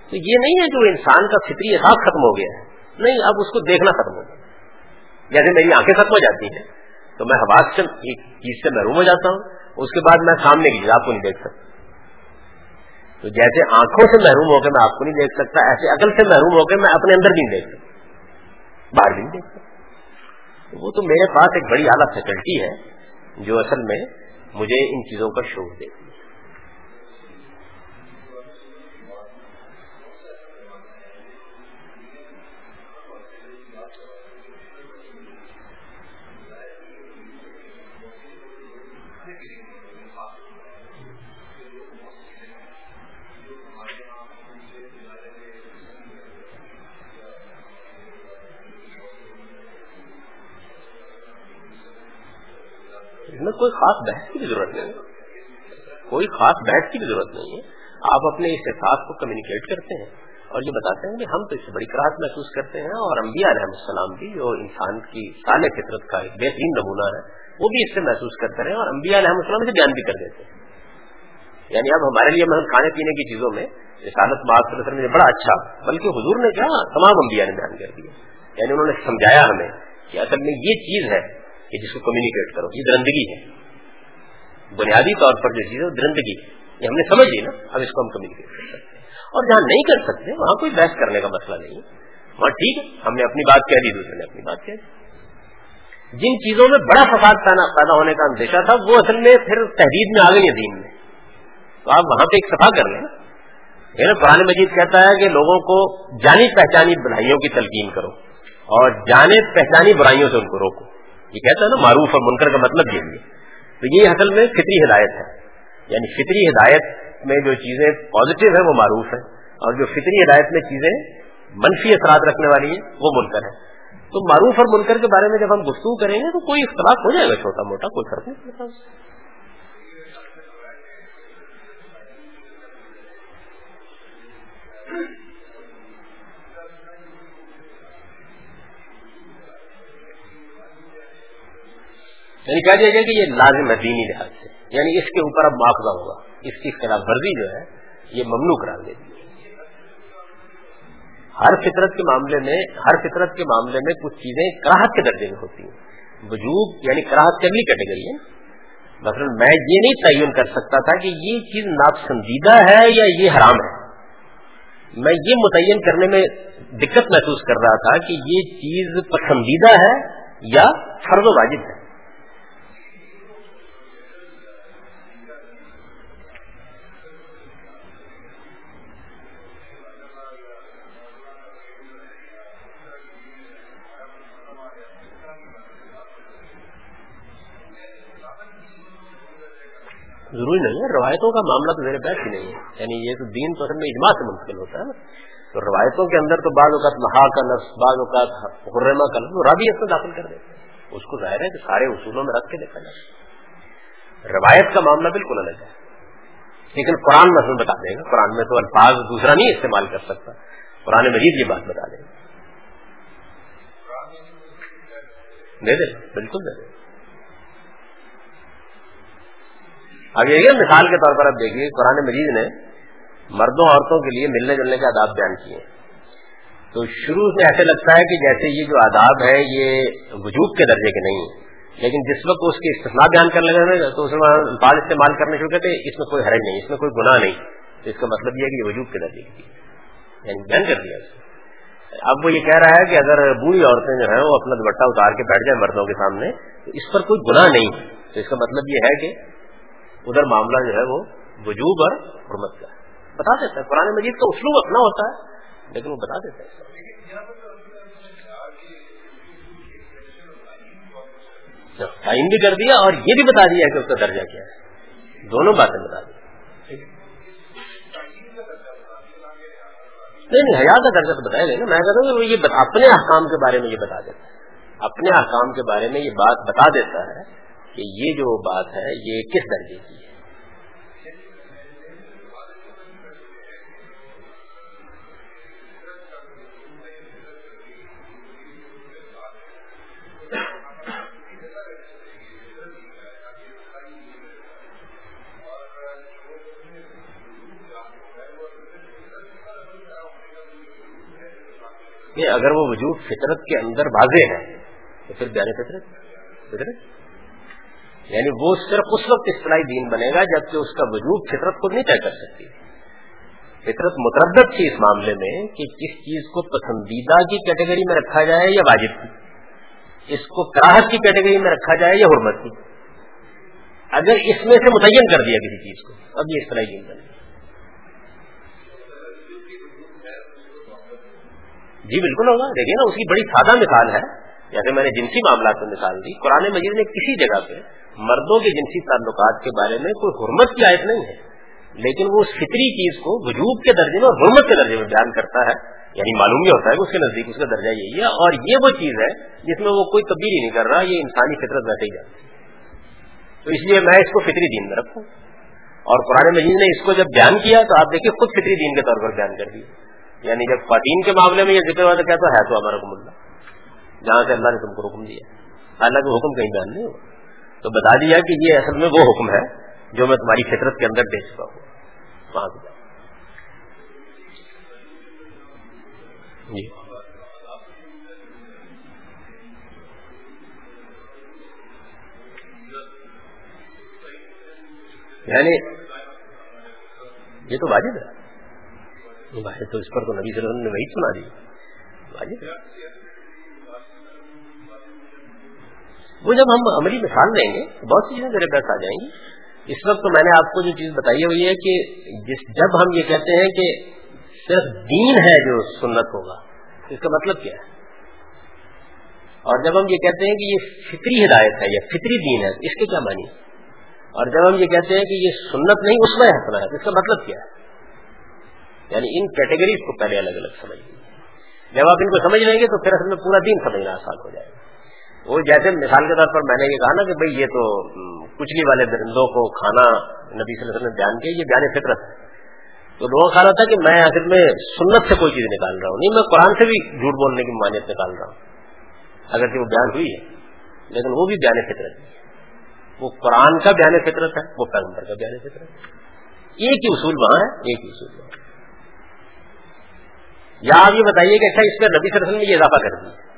تو یہ نہیں ہے جو انسان کا فطری احساس ختم ہو گیا ہے۔ نہیں، اب اس کو دیکھنا ختم ہو گیا۔ جیسے میری آنکھیں ختم ہو جاتی ہیں، تو میں حواس سے ایک چیز سے محروم ہو جاتا ہوں۔ اس کے بعد میں سامنے کی چیز، آپ کو نہیں دیکھ سکتا۔ تو جیسے آنکھوں سے محروم ہو کے میں آپ کو نہیں دیکھ سکتا، ایسے عقل سے محروم ہو کے میں اپنے اندر نہیں دیکھ سکتا۔ باہر بھی نہیں دیکھتے وہ تو میرے پاس ایک بڑی اعلیٰ فیکلٹی ہے جو اصل میں مجھے ان چیزوں کا شوق دیتی میں کوئی خاص بحث کی بھی ضرورت نہیں ہے۔ کوئی خاص بحث کی بھی ضرورت نہیں ہے۔ آپ اپنے اس احساس کو کمیونیکیٹ کرتے ہیں اور یہ بتاتے ہیں کہ ہم تو اس سے بڑی کراہت محسوس کرتے ہیں اور انبیاء علیہ السلام بھی جو انسان کی سال فطرت کا ایک بہترین نمونہ ہے، وہ بھی اس سے محسوس کرتے رہے اور انبیاء علیہ السلام سے بیان بھی کر دیتے ہیں۔ یعنی اب ہمارے لیے مطلب کھانے پینے کی چیزوں میں رسالت بات میں بڑا اچھا بلکہ حضور نے کیا، تمام انبیاء نے بیان کر دیا۔ یعنی انہوں نے سمجھایا ہمیں کہ اصل میں یہ چیز ہے کہ جس کو کمیونیکیٹ کرو، یہ درندگی ہے۔ بنیادی طور پر جو چیز ہے درندگی یہ ہم نے سمجھ لی نا، اب اس کو ہم کمیونیکیٹ کر سکتے ہیں۔ اور جہاں نہیں کر سکتے، وہاں کوئی بحث کرنے کا مسئلہ نہیں ہے۔ وہاں ٹھیک ہے، ہم نے اپنی بات کہہ دی، دوسرے نے اپنی بات کہہ دی۔ جن چیزوں میں بڑا فساد پیدا ہونے کا اندیشہ تھا، وہ اصل میں پھر تحریر میں آ گئی ہے دین میں۔ تو آپ وہاں پہ ایک صفا کر لیں۔ نا قرآن مجید کہتا ہے کہ لوگوں کو جانی پہچانی برائیوں کی تلقین کرو اور جانے پہچانی برائیوں سے ان کو روکو۔ یہ کہتا ہے نا معروف اور منکر کا مطلب یہ ہے۔ تو یہ اصل میں فطری ہدایت ہے۔ یعنی فطری ہدایت میں جو چیزیں پازیٹو ہیں وہ معروف ہیں، اور جو فطری ہدایت میں چیزیں منفی اثرات رکھنے والی ہیں، وہ منکر ہے تو معروف اور منکر کے بارے میں جب ہم گفتگو کریں گے تو کوئی اختلاف ہو جائے گا چھوٹا موٹا، کوئی فرق نہیں۔ پڑتا یعنی کہہ دیا گیا کہ یہ لازم ہے دینی لحاظ سے۔ یعنی اس کے اوپر اب معافذہ ہوگا۔ اس کی خلاف ورزی جو ہے، یہ ممنوع قرار دے دی ہر فطرت کے معاملے میں، ہر فطرت کے معاملے میں کچھ چیزیں کراہت کے درجے میں ہوتی ہیں۔ وجود یعنی کراہت کی اگلی کیٹیگری ہے مثلا میں یہ نہیں تعین کر سکتا تھا کہ یہ چیز ناپسندیدہ ہے یا یہ حرام ہے۔ میں یہ متعین کرنے میں دقت محسوس کر رہا تھا کہ یہ چیز پسندیدہ ہے یا فرض و واجب ہے۔ ضروری نہیں ہے، روایتوں کا معاملہ تو میرے بیٹھ ہی نہیں ہے۔ یعنی یہ تو دین تو اصل میں اجماع سے منتقل ہوتا ہے تو روایتوں کے اندر تو بعض اوقات مہا کا لفظ بعض اوقات حرما کا لفظ رابی اس میں داخل کر دیتے ہیں اس کو ظاہر ہے کہ سارے اصولوں میں رکھ کے دیکھا جائے۔ روایت کا معاملہ بالکل الگ ہے۔ لیکن قرآن میں بتا دے گا۔ قرآن میں تو الفاظ دوسرا نہیں استعمال کر سکتا۔ قرآن مجید یہ بات بتا دے گا۔ دے دے، بالکل دے دے۔ اب یہ مثال کے طور پر اب دیکھیے، قرآن مجید نے مردوں عورتوں کے لیے ملنے جلنے کے آداب بیان کیے تو شروع سے ایسے لگتا ہے کہ جیسے یہ جو آداب ہے، یہ وجود کے درجے کے نہیں۔ لیکن جس وقت اس کے استثناء بیان کرنے لگے، تو اس میں بال استعمال کرنے شروع کرتے، اس میں کوئی حرج نہیں، اس میں کوئی گناہ نہیں۔ تو اس کا مطلب یہ ہے کہ یہ وجود کے درجے کی یعنی بیان کر دیا اب وہ یہ کہہ رہا ہے کہ اگر بوڑھی عورتیں جو ہیں، وہ اپنا دوپٹہ اتار کے بیٹھ جائیں مردوں کے سامنے، تو اس پر کوئی گناہ نہیں۔ تو اس کا مطلب یہ ہے کہ ادھر معاملہ جو ہے وہ وجوب اور حرمت کا بتا دیتا ہے، قرآن مجید کا اسلوب اپنا ہوتا ہے، لیکن وہ بتا دیتا ہے۔ اچھا، تعین بھی کر دیا اور یہ بھی بتا دیا کہ اس کا درجہ کیا ہے۔ دونوں باتیں بتا دی۔ نہیں نہیں حیا کا درجہ تو بتایا گیا نا۔ میں کہتا ہوں کہ یہ اپنے احکام کے بارے میں یہ بتا دیتا ہے۔ اپنے احکام کے بارے میں یہ بات بتا دیتا ہے کہ یہ جو بات ہے، یہ کس درجے کی ہے؟ اگر وہ وجود فطرت کے اندر واضح ہے، تو پھر بیان فطرت؟ فطرت؟ یعنی وہ صرف اس وقت اصطلاحی دین بنے گا جبکہ اس کا وجود فطرت خود نہیں طے کر سکتی۔ فطرت متردد تھی اس معاملے میں کہ کس چیز کو پسندیدہ کی کیٹیگری میں رکھا جائے یا واجب کی۔ اس کو کراہت کی کیٹیگری میں رکھا جائے یا حرمت کی۔ اگر اس میں سے متعین کر دیا کسی چیز کو، اب یہ اصطلاحی دین بنے جی بالکل ہوگا۔ دیکھیے نا، اس کی بڑی سادہ مثال ہے۔ جیسے میں نے جنسی معاملات میں مثال دی، قرآن مجید نے کسی جگہ پہ مردوں کے جنسی تعلقات کے بارے میں کوئی حرمت کی آیت نہیں ہے۔ لیکن وہ اس فطری چیز کو وجوب کے درجے میں اور حرمت کے درجے میں بیان کرتا ہے۔ یعنی معلوم یہ ہوتا ہے کہ اس کے نزدیک اس کا درجہ یہی ہے اور یہ وہ چیز ہے جس میں وہ کوئی تبدیلی نہیں کر رہا، یہ انسانی فطرت ویسے ہی جاتی تو اس لیے میں اس کو فطری دین میں رکھوں۔ اور قرآن مجید نے اس کو جب بیان کیا تو آپ دیکھیں خود فطری دین کے طور پر بیان کر دیا یعنی جب خواتین کے معاملے میں یہ ذکر ہوا تو کہتا ہے تو ہمارا حکم اللہ۔ جہاں سے اللہ نے تم کو حکم دیا حالانکہ حکم کہیں بیان نہیں ہوا۔ تو بتا دیا کہ یہ اصل میں وہ حکم ہے جو میں تمہاری فطرت کے اندر دے چکا ہوں۔ وہاں سے۔ جی۔ یعنی یہ تو واجب ہے۔ تو اس پر تو نبی صلی اللہ علیہ وسلم نے وہی سنا دی۔ وہ جب ہم عملی مثال لیں گے بہت سی چیزیں میرے پاس آ جائیں گی۔ اس وقت تو میں نے آپ کو جو چیز بتائی ہوئی ہے کہ جس جب ہم یہ کہتے ہیں کہ صرف دین ہے جو سنت ہوگا، اس کا مطلب کیا ہے؟ اور جب ہم یہ کہتے ہیں کہ یہ فطری ہدایت ہے یا فطری دین ہے، اس کے کیا مانی اور جب ہم یہ کہتے ہیں کہ یہ سنت نہیں، اس میں حسنا ہے اس کا مطلب کیا ہے؟ یعنی ان کیٹیگریز کو پہلے الگ الگ سمجھ لیں جب آپ ان کو سمجھ لیں گے تو پھر اصل میں پورا دین سمجھنا آسان ہو جائے گا۔ وہ جیسے مثال کے طور پر میں نے یہ کہا نا کہ بھائی یہ تو کچلی والے درندوں کو کھانا نبی صلی اللہ علیہ وسلم نے بیان کیا یہ بیان فطرت ہے۔ تو لوگوں کا تھا کہ میں آخر میں سنت سے کوئی چیز نکال رہا ہوں۔ نہیں، میں قرآن سے بھی جھوٹ بولنے کی مانیت نکال رہا ہوں۔ اگر کہ وہ بیان ہوئی ہے، لیکن وہ بھی بیان فطرت ہے۔ وہ قرآن کا بیان فطرت ہے، وہ پیغمبر کا بیان فطرت ہے۔ ایک ہی اصول وہاں ہے، ایک ہی اصول وہاں یا آپ یہ بتائیے کہ اچھا اس میں نبی صلی اللہ علیہ وسلم نے یہ اضافہ کر دیا،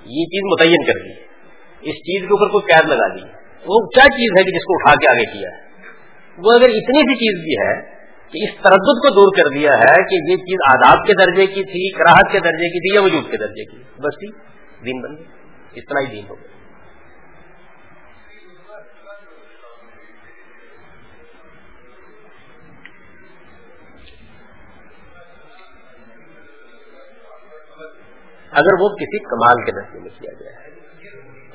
یہ چیز متعین کر دی۔ اس چیز کے اوپر کوئی قید لگا دی۔ وہ کیا چیز ہے کہ جس کو اٹھا کے آگے کیا ہے؟ وہ اگر اتنی سی چیز بھی ہے کہ اس تردد کو دور کر دیا ہے کہ یہ چیز آداب کے درجے کی تھی، کراہت کے درجے کی تھی یا وجود کے درجے کی بس تھی دین بن گئی اس طرح ہی دین ہو گیا۔ اگر وہ کسی کمال کے درجے میں کیا جائے ہاں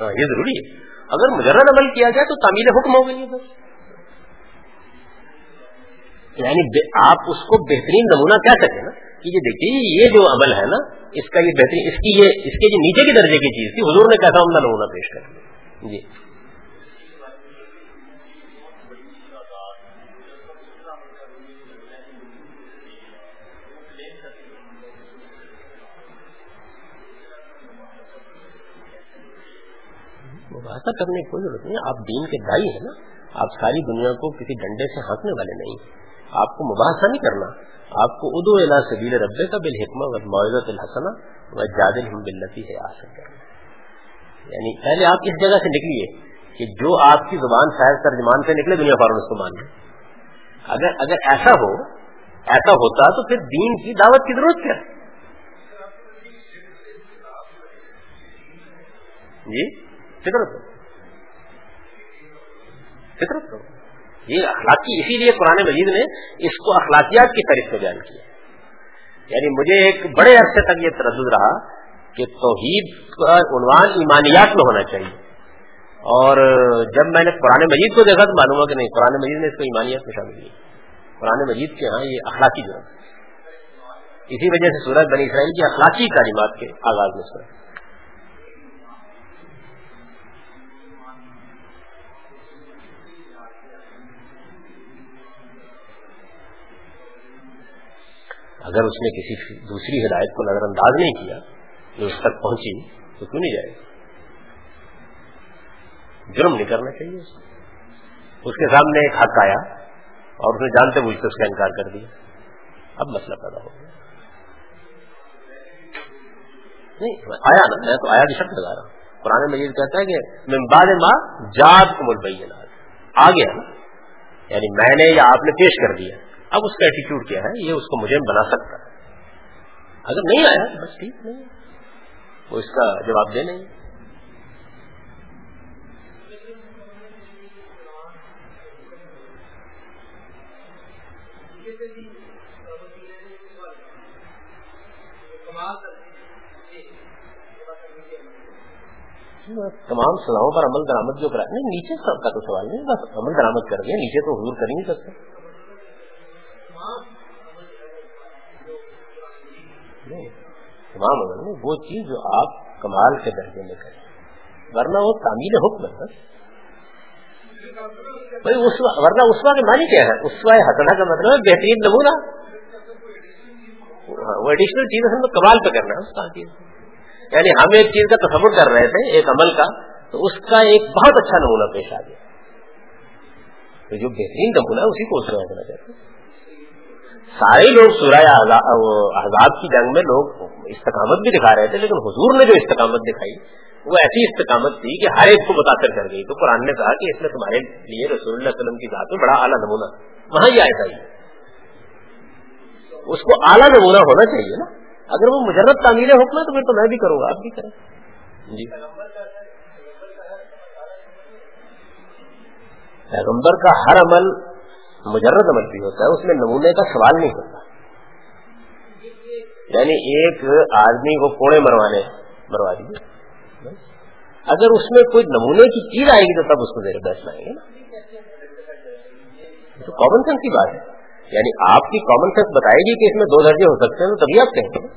ہاں، یہ ضروری ہے۔ اگر مجرد عمل کیا جائے تو تعمیل حکم ہو گئی یعنی آپ اس کو بہترین نمونہ کہہ سکیں نا کہ یہ دیکھیے، یہ جو عمل ہے نا، اس کا یہ بہترین اس کی یہ اس کے جو نیچے کے درجے کی چیز تھی۔ حضور نے کیسا عمدہ نمونہ پیش کر دیا۔ جی۔ مباحثہ کرنے کی کوئی ضرورت نہیں آپ دین کے دائی ہیں نا۔ آپ ساری دنیا کو کسی ڈنڈے سے ہانکنے والے نہیں آپ کو مباحثہ نہیں کرنا۔ آپ کو ادو الا سبیل ربے کا بالحکمہ و معذت الحسن و جادل بلتی ہے آسن کرنا یعنی پہلے آپ اس جگہ سے نکلیے کہ جو آپ کی زبان شاید ترجمان سے نکلے دنیا فارن اس کو مان اگر اگر ایسا ہو، ایسا ہوتا تو پھر دین کی دعوت کی ضرورت کیا؟ جی؟ فطرت فطرت یہ اخلاقی اسی لیے قرآن مجید نے اس کو اخلاقیات کی فہرست میں بیان کیا۔ یعنی مجھے ایک بڑے عرصے تک یہ تردد رہا کہ توحید کا عنوان ایمانیات میں ہونا چاہیے۔ اور جب میں نے قرآن مجید کو دیکھا تو معلوم ہوا کہ نہیں، قرآن مجید نے اس کو ایمانیات میں شامل کیا۔ قرآن مجید کے ہاں یہ اخلاقی ضرورت اسی وجہ سے سورج بنی اسرائیل کی اخلاقی تعلیمات کے آغاز میں سورج اگر اس نے کسی دوسری ہدایت کو نظر انداز نہیں کیا، جو اس تک پہنچی، تو کیوں نہیں جائے؟ جرم نہیں کرنا چاہیے اس اس کے سامنے ایک حق آیا اور اس نے جانتے بوجھتے اس کا انکار کر دیا۔ اب مسئلہ پیدا ہو گیا۔ نہیں، آیا نا، میں تو آیا بھی شک لگا رہا ہوں۔ پرانے مجید کہتا ہے کہ میں ماں جات کو مل آ گیا نا یعنی میں نے یا آپ نے پیش کر دیا۔ اب اس کا ایٹیچیوڈ کیا ہے؟ یہ اس کو مجھے بنا سکتا ہے۔ اگر نہیں آیا، بس ٹھیک نہیں وہ اس کا جواب دے نہیں۔ تمام سلاؤں پر عمل درامد جو کرا نہیں، نیچے کا تو سوال نہیں، بس عمل درامد کر دیا، نیچے تو حضور کر ہی نہیں سکتے تمام عمل میں وہ چیز جو آپ کمال کے درجے میں کریں۔ ورنہ وہ تعمیل حکم ہے۔ بھائی اس ورنہ اسوا کے معنی کیا ہے؟ اسوا حسنا کا مطلب ہے بہترین نمونہ۔ ہاں، وہ ایڈیشنل چیز ہم کمال پہ کرنا ہے، اس کا یعنی ہم ایک چیز کا تصور کر رہے تھے، ایک عمل کا، تو اس کا ایک بہت اچھا نمونہ پیش آ گیا۔ تو جو بہترین نمونہ ہے، اسی کو اس میں کرنا چاہتے ہیں سارے لوگ سورہ احزاب کی جنگ میں لوگ استقامت بھی دکھا رہے تھے، لیکن حضور نے جو استقامت دکھائی، وہ ایسی استقامت تھی کہ ہر ایک کو متاثر کر گئی۔ تو قرآن نے کہا کہ اس میں تمہارے لیے رسول اللہ علیہ وسلم کی ذات میں بڑا اعلیٰ نمونہ۔ وہاں یہ آئے اس کو اعلیٰ نمونہ ہونا چاہیے نا۔ اگر وہ مجرد تعمیر حکم ہے تو پھر تو میں بھی کروں گا، آپ بھی کریں۔ جی۔ پیغمبر کا ہر عمل مجرد عمل بھی ہوتا ہے، اس میں نمونے کا سوال نہیں ہوتا۔ یعنی ایک آدمی کو کوڑے مروانے، مروا دیے۔ اگر اس میں کوئی نمونے کی چیز آئے گی تو تب اس کو زیر بحث لائیں گے۔ تو کامن سینس کی بات ہے۔ یعنی آپ کی کامن سینس بتائے گی کہ اس میں دو درجے ہو سکتے ہیں تو تبھی آپ کہیں گے۔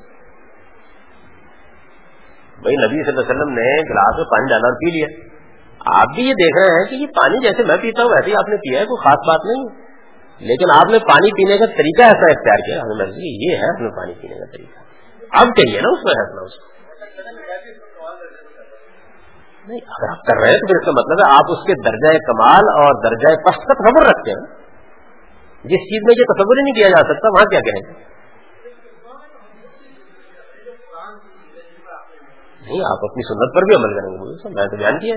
بھائی، نبی صلی اللہ علیہ وسلم نے گلاس میں پانی ڈالا اور پی لیا۔ آپ بھی یہ دیکھ رہے ہیں کہ یہ پانی جیسے میں پیتا ہوں، ویسے ہی آپ نے پیا ہے، کوئی خاص بات نہیں۔ ہے لیکن آپ نے پانی پینے کا طریقہ ایسا اختیار کیا، ہمیں مرضی یہ ہے اپنے پانی پینے کا طریقہ۔ اب چاہیے نا، اس میں ہنسنا، اس نہیں، اگر آپ کر رہے ہیں تو پھر اس کا مطلب ہے آپ اس کے درجۂ کمال اور درجۂ پست کا تصور رکھتے ہیں۔ جس چیز میں یہ تصور ہی نہیں کیا جا سکتا، وہاں کیا کہیں؟ گے نہیں، آپ اپنی سنت پر بھی عمل کریں گے، میں تو بیان کیا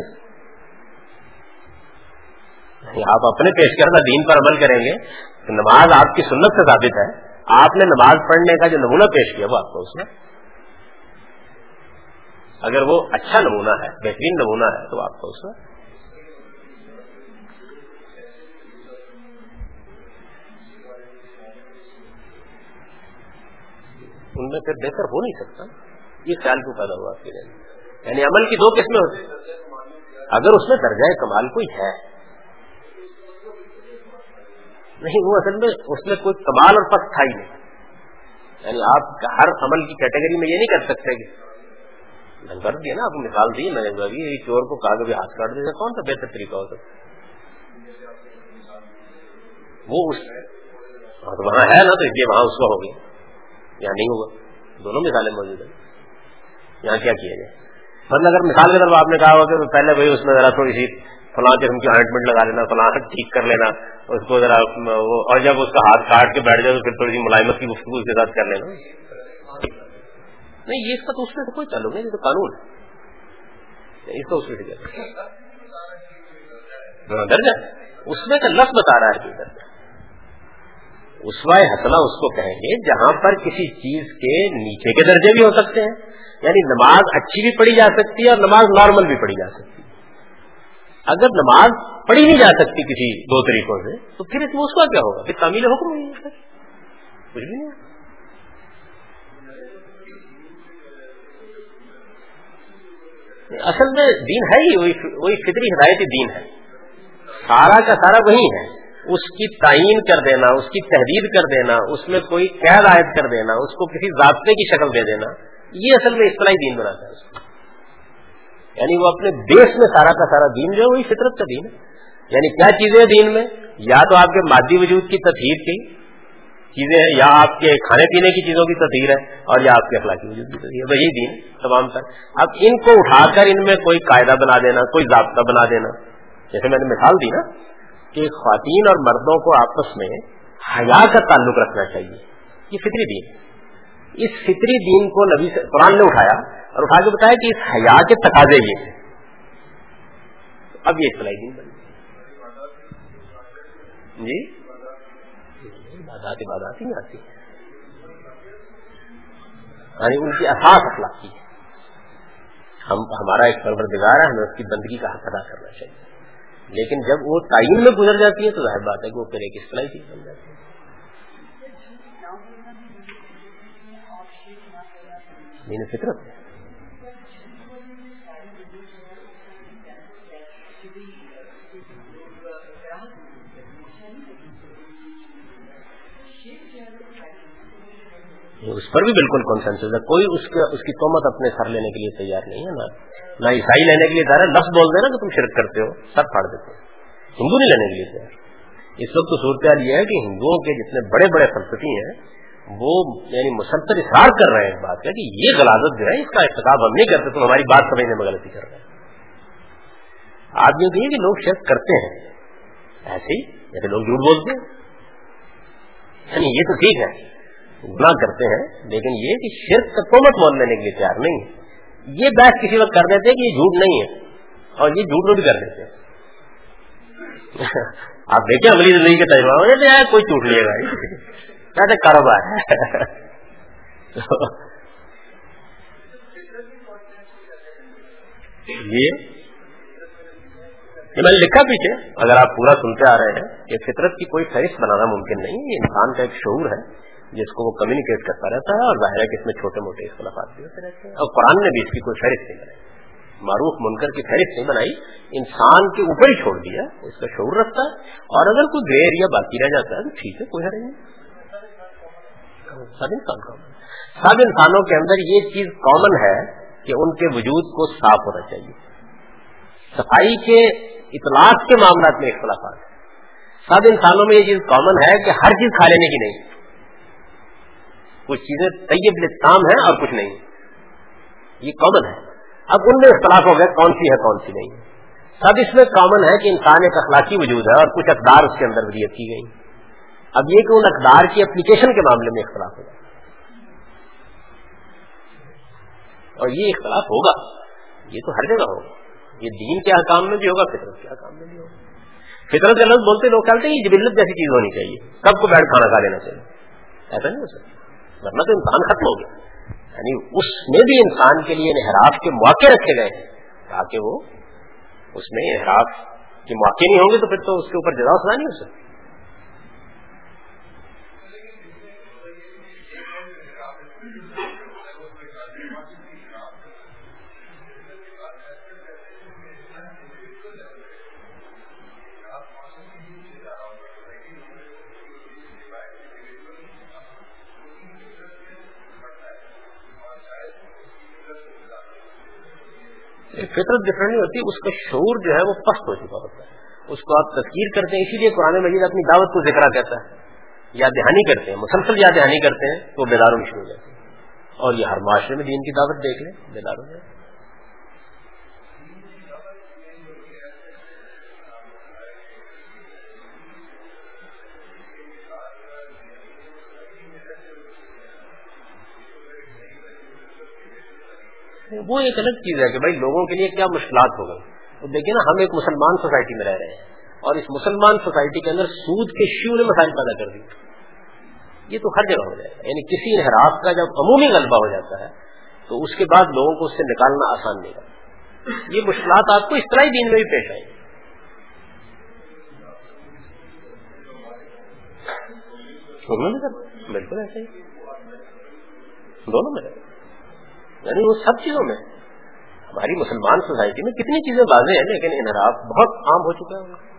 آپ اپنے پیش کردہ دین پر عمل کریں گے تو نماز آپ کی سنت سے ثابت ہے۔ آپ نے نماز پڑھنے کا جو نمونہ پیش کیا وہ آپ کو اس میں۔ اگر وہ اچھا نمونہ ہے، بہترین نمونہ ہے تو آپ کو اس میں۔ ان میں پھر بہتر ہو نہیں سکتا۔ یہ خیال کو پیدا ہوا آپ کے یعنی عمل کی دو قسمیں ہوتی اگر اس میں درجۂ کمال کوئی ہے نہیں وہ اصل میں، اس میں کوئی کمال اور پس تھا ہی نہیں۔ یعنی آپ ہر عمل کی کیٹیگری میں یہ نہیں کر سکتے کہ کر دیا نا، آپ کو مثال دی، میں نے چور کو کہا کہ ہاتھ کاٹ دیا کون سا بہتر طریقہ ہو سکتا وہ اس ہاں، وہاں ہے نا، تو یہ وہاں اس کا ہو گیا۔ یا نہیں ہوگا۔ دونوں مثالیں موجود ہیں۔ یہاں کیا کیا جائے؟ مطلب اگر مثال کے طرف آپ نے کہا ہوا کہ پہلے بھائی اس میں ذرا تھوڑی سی فلاں قسم کی آئنٹمنٹ لگا لینا، فلاں ٹھیک کر لینا، اس کو ذرا اور جب اس کا ہاتھ کاٹ کے بیٹھ جائے تو پھر تھوڑی سی ملائمت کی گفتگو اس کے ساتھ کر لینا۔ نہیں، یہ اس کا تو اس میں کوئی تعلق نہیں، یہ تو قانون ہے۔ اس کا اس میں درجہ۔ اس میں کا لفظ بتا رہا ہے درجہ۔ اسوائے حسنا اس کو کہیں گے، جہاں پر کسی چیز کے نیچے کے درجے بھی ہو سکتے ہیں یعنی نماز اچھی بھی پڑھی جا سکتی ہے اور نماز نارمل بھی پڑھی جا سکتی ہے۔ اگر نماز پڑھی نہیں جا سکتی کسی دو طریقوں سے، تو پھر اس میں اس کا کیا ہوگا؟ پھر تعمیل حکم نہیں کچھ بھی نہیں۔ اصل میں دین ہے ہی، وہی فطری ہدایتی دین ہے۔ سارا کا سارا وہی ہے۔ اس کی تعین کر دینا، اس کی تحریر کر دینا، اس میں کوئی قید عائد کر دینا، اس کو کسی ضابطے کی شکل دے دینا۔ یہ اصل میں اصطلاحی دین بناتا ہے۔ اس کو یعنی وہ اپنے دیش میں سارا کا سارا دین جو ہے وہی فطرت کا دین ہے۔ یعنی کیا چیزیں ہیں دین میں؟ یا تو آپ کے مادی وجود کی تطہیر کی چیزیں ہیں، یا آپ کے کھانے پینے کی چیزوں کی تطہیر ہے، اور یا آپ کے اخلاقی وجود کی تطہیر ہے۔ وہی دین تمام تر اب ان کو اٹھا کر ان میں کوئی قاعدہ بنا دینا، کوئی ضابطہ بنا دینا۔ جیسے میں نے مثال دی نا کہ خواتین اور مردوں کو آپس میں حیا کا تعلق رکھنا چاہیے۔ یہ فطری دین۔ اس فطری دین کو نبی قرآن نے اٹھایا اور اٹھا کے بتایا کہ اس حیا کے تقاضے یہ ہیں۔ اب یہ اصلاحی دین بن جی؟ عبادات عبادات ہی آتی یعنی ان کی احساس اخلاقی ہے ہم ہمارا ایک پروردگار ہے، ہمیں اس کی بندگی کا حق ادا کرنا چاہیے۔ لیکن جب وہ تعین میں گزر جاتی ہے تو ظاہر بات ہے کہ وہ پھر ایک اصطلاحی چیز بن جاتی ہے۔ فطرت اس پر بھی بالکل کانسنسز ہے۔ کوئی اس اس کی تومت اپنے سر لینے کے لیے تیار نہیں ہے نا نہ عیسائی لینے کے لیے تیار ہے۔ لفظ بول دینا کہ تم شرک کرتے ہو، سر پھاڑ دیتے ہو۔ ہندو نہیں لینے کے لیے تیار۔ اس وقت تو صورتحال یہ ہے کہ ہندوؤں کے جتنے بڑے بڑے فلسفی ہیں وہ یعنی مسلسل اصرار کر رہے ہیں اس بات کا کہ یہ غلازت جو ہے، اس کا احتساب ہم نہیں کرتے، تم ہماری بات سمجھنے میں غلطی کر رہے ہیں۔ آدمی کہیے کہ لوگ شرک کرتے ہیں۔ ایسے ہی جیسے لوگ جھوٹ بولتے ہیں۔ یعنی یہ تو ٹھیک ہے گنا کرتے ہیں، لیکن یہ کہ شرک کا تومت مول لینے کے لیے تیار نہیں ہے یہ بحث کسی وقت کر دیتے کہ یہ جھوٹ نہیں ہے، اور یہ جھوٹ بھی کر دیتے [laughs] آپ دیکھیں عملی زندگی کے تجربہ ہو جاتے ہیں کوئی چوٹ لیے گا۔ کیسے کاروبار۔ یہ میں نے لکھا پیچھے، اگر آپ پورا سنتے آ رہے ہیں کہ فطرت کی کوئی فہرست بنانا ممکن نہیں، یہ انسان کا ایک شعور ہے، جس کو وہ کمیونیکیٹ کرتا رہتا ہے اور ظاہر ہے کہ اس میں چھوٹے موٹے اختلافات بھی ہوتے رہتے ہیں۔ اور قرآن نے بھی اس کی کوئی فہرست نہیں بنائی۔ معروف منکر کی فہرست نہیں بنائی، انسان کے اوپر ہی چھوڑ دیا، اس کا شعور رکھتا ہے۔ اور اگر کوئی گرے ایریا باقی رہ جاتا ہے تو ٹھیک ہے، کوئی نہیں۔ سب انسان کا سب انسانوں کے اندر یہ چیز کامن ہے کہ ان کے وجود کو صاف ہونا چاہیے۔ صفائی کے اطلاق کے معاملات میں اختلافات۔ سب انسانوں میں یہ چیز کامن ہے کہ ہر چیز کھا لینے کی نہیں۔ کچھ چیزیں طیب لام ہیں اور کچھ نہیں۔ یہ کامن ہے۔ اب ان میں اختلاف ہو گیا کون سی ہے کون سی نہیں۔ سب اس میں کامن ہے کہ انسان ایک اخلاقی وجود ہے اور کچھ اقدار اس کے اندر ودیت کی گئی۔ اب یہ کہ ان اقدار کی اپلیکیشن کے معاملے میں اختلاف ہوگا۔ اور یہ اختلاف ہوگا۔ یہ تو ہر جگہ ہوگا۔ یہ دین کے حکام میں بھی ہوگا، فطرت کے حکام میں بھی ہوگا۔ فطرت کے لفظ بولتے لوگ کہتے ہیں، یہ جبلت جیسی چیز ہونی چاہیے۔ سب کو بیٹھ کھانا کھا لینا چاہیے؟ ایسا نہیں ہو سکتا۔ ورنہ تو انسان ختم ہو گیا۔ یعنی اس میں بھی انسان کے لیے انحراف کے مواقع رکھے گئے ہیں۔ تاکہ وہ اس میں انحراف کے مواقع نہیں ہوں گے تو پھر تو اس کے اوپر جزا سنا نہیں ہو سکتی۔ فطرت ڈفرینٹ نہیں ہوتی، اس کا شعور جو ہے وہ پست ہو چکا ہوتا ہے۔ اس کو آپ تذکیر کرتے ہیں، اسی لیے قرآن مجید اپنی دعوت کو ذکر کہتا ہے۔ یا دہانی کرتے ہیں، مسلسل یاد دہانی کرتے ہیں، تو بیداروں میں شروع ہو جاتے ہیں اور یہ ہر معاشرے میں دین کی دعوت دیکھ لیں، بیداروں میں۔ وہ ایک الگ چیز ہے کہ بھائی لوگوں کے لیے کیا مشکلات ہو گئی؟ دیکھیں نا، ہم ایک مسلمان سوسائٹی میں رہ رہے ہیں اور اس مسلمان سوسائٹی کے اندر سود کے شیو نے مسائل پیدا کر دی یہ تو ہر جگہ ہو جائے۔ یعنی کسی انحراف کا جب عمومی غلبہ ہو جاتا ہے، تو اس کے بعد لوگوں کو اس سے نکالنا آسان نہیں رہتا۔ یہ مشکلات آپ کو اس طرح ہی دین میں بھی پیش آئیں بالکل ایسے ہی۔ دونوں میں یعنی وہ سب چیزوں میں۔ ہماری مسلمان سوسائٹی میں کتنی چیزیں واضح ہیں، لیکن انحراف بہت عام ہو چکا ہے۔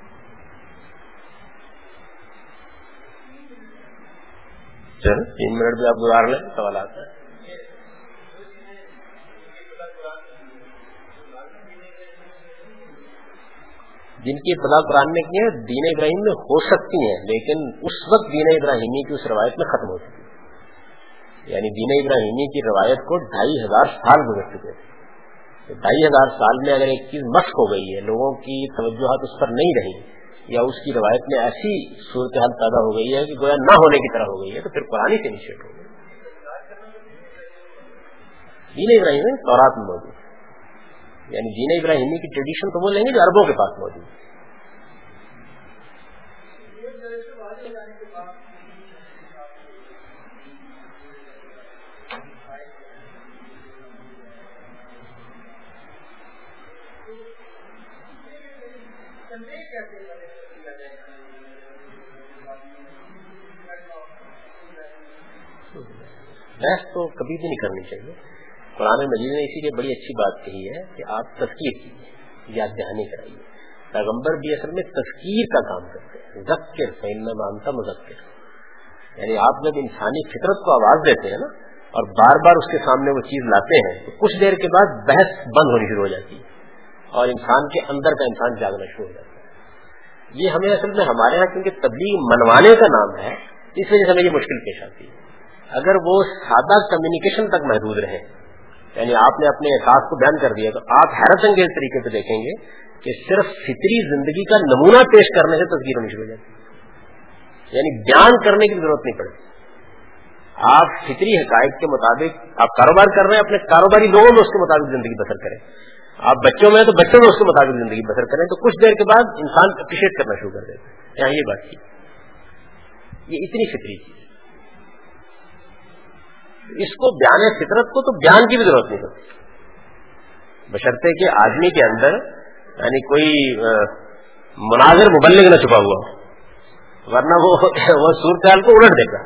چل تین منٹ بھی آپ گزار لیں، سوالات ہیں۔ جن کی اطلاع قرآن میں کی ہے، دین ابراہیم میں ہو سکتی ہیں، لیکن اس وقت دین ابراہیمی کی اس روایت میں ختم ہو چکی۔ ہے یعنی دین ابراہیمی کی روایت کو ڈھائی ہزار سال گزر چکے تھے ڈھائی ہزار سال میں اگر ایک چیز مشق ہو گئی ہے، لوگوں کی توجہات اس پر نہیں رہی، یا اس کی روایت میں ایسی صورتحال پیدا ہو گئی ہے کہ گویا نہ ہونے کی طرح ہو گئی ہے، تو پھر قرآن سے انیشیٹ ہو گئی دین ابراہیم تورات میں موجود یعنی دین ابراہیمی کی ٹریڈیشن تو وہ لیں گے جو اربوں کے پاس موجود بحث تو کبھی بھی نہیں کرنی چاہیے۔ قرآن مجید نے اسی لیے بڑی اچھی بات کہی ہے کہ آپ تذکیر کیجیے یاد دہانی کرائیے۔ پیغمبر بھی اصل میں تذکیر کا کام کرتے ہیں۔ ذکر فین مانتا مذکر۔ یعنی آپ جب انسانی فطرت کو آواز دیتے ہیں نا، اور بار بار اس کے سامنے وہ چیز لاتے ہیں، تو کچھ دیر کے بعد بحث بند ہونی شروع ہو جاتی ہے۔ اور انسان کے اندر کا انسان جاگنا شروع ہو جاتا ہے۔ یہ ہمیں اصل میں ہمارے یہاں کیونکہ تبلیغ منوانے کا نام ہے، اس وجہ سے ہمیں یہ مشکل پیش آتی ہے۔ اگر وہ سادہ کمیونیکیشن تک محدود رہے یعنی آپ نے اپنے احساس کو بیان کر دیا، تو آپ حیرت انگیز طریقے سے دیکھیں گے کہ صرف فطری زندگی کا نمونہ پیش کرنے سے تصویر ہونی شروع ہو جاتی یعنی بیان کرنے کی ضرورت نہیں پڑتی۔ آپ فطری حقائق کے مطابق آپ کاروبار کر رہے ہیں، اپنے کاروباری لوگوں میں اس کے مطابق زندگی بسر کریں۔ آپ بچوں میں تو بچوں میں اس کے مطابق زندگی بسر کریں تو کچھ دیر کے بعد انسان اپریشیٹ کرنا شروع کر دیتے یہاں یہ بات کی یہ اتنی فطری چیز اس کو بیان فطرت کو تو بیان کی بھی ضرورت نہیں ہوتی۔ بشرطے کے آدمی کے اندر یعنی کوئی مناظر مبلغ نہ چھپا ہوا ورنہ وہ وہ صورتحال کو الٹ دے گا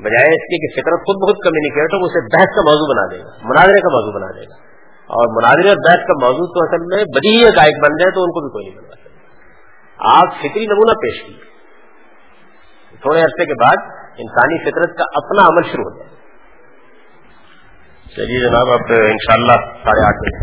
بجائے اس کے کہ فطرت خود بہت کمیونیکیٹ ہو، اسے بحث کا موضوع بنا دے گا، مناظرے کا موضوع بنا دے گا۔ اور مناظر اور بحث کا موضوع تو اصل میں بدی ہی گائک بن جائے تو ان کو بھی کوئی نہیں بنوا سکتا۔ آپ فطری نمونہ پیش کیے تھوڑے عرصے کے بعد انسانی فطرت کا اپنا عمل شروع ہو جائے۔ چلیے جناب، اب ان شاء اللہ ساڑھے آٹھ بجے۔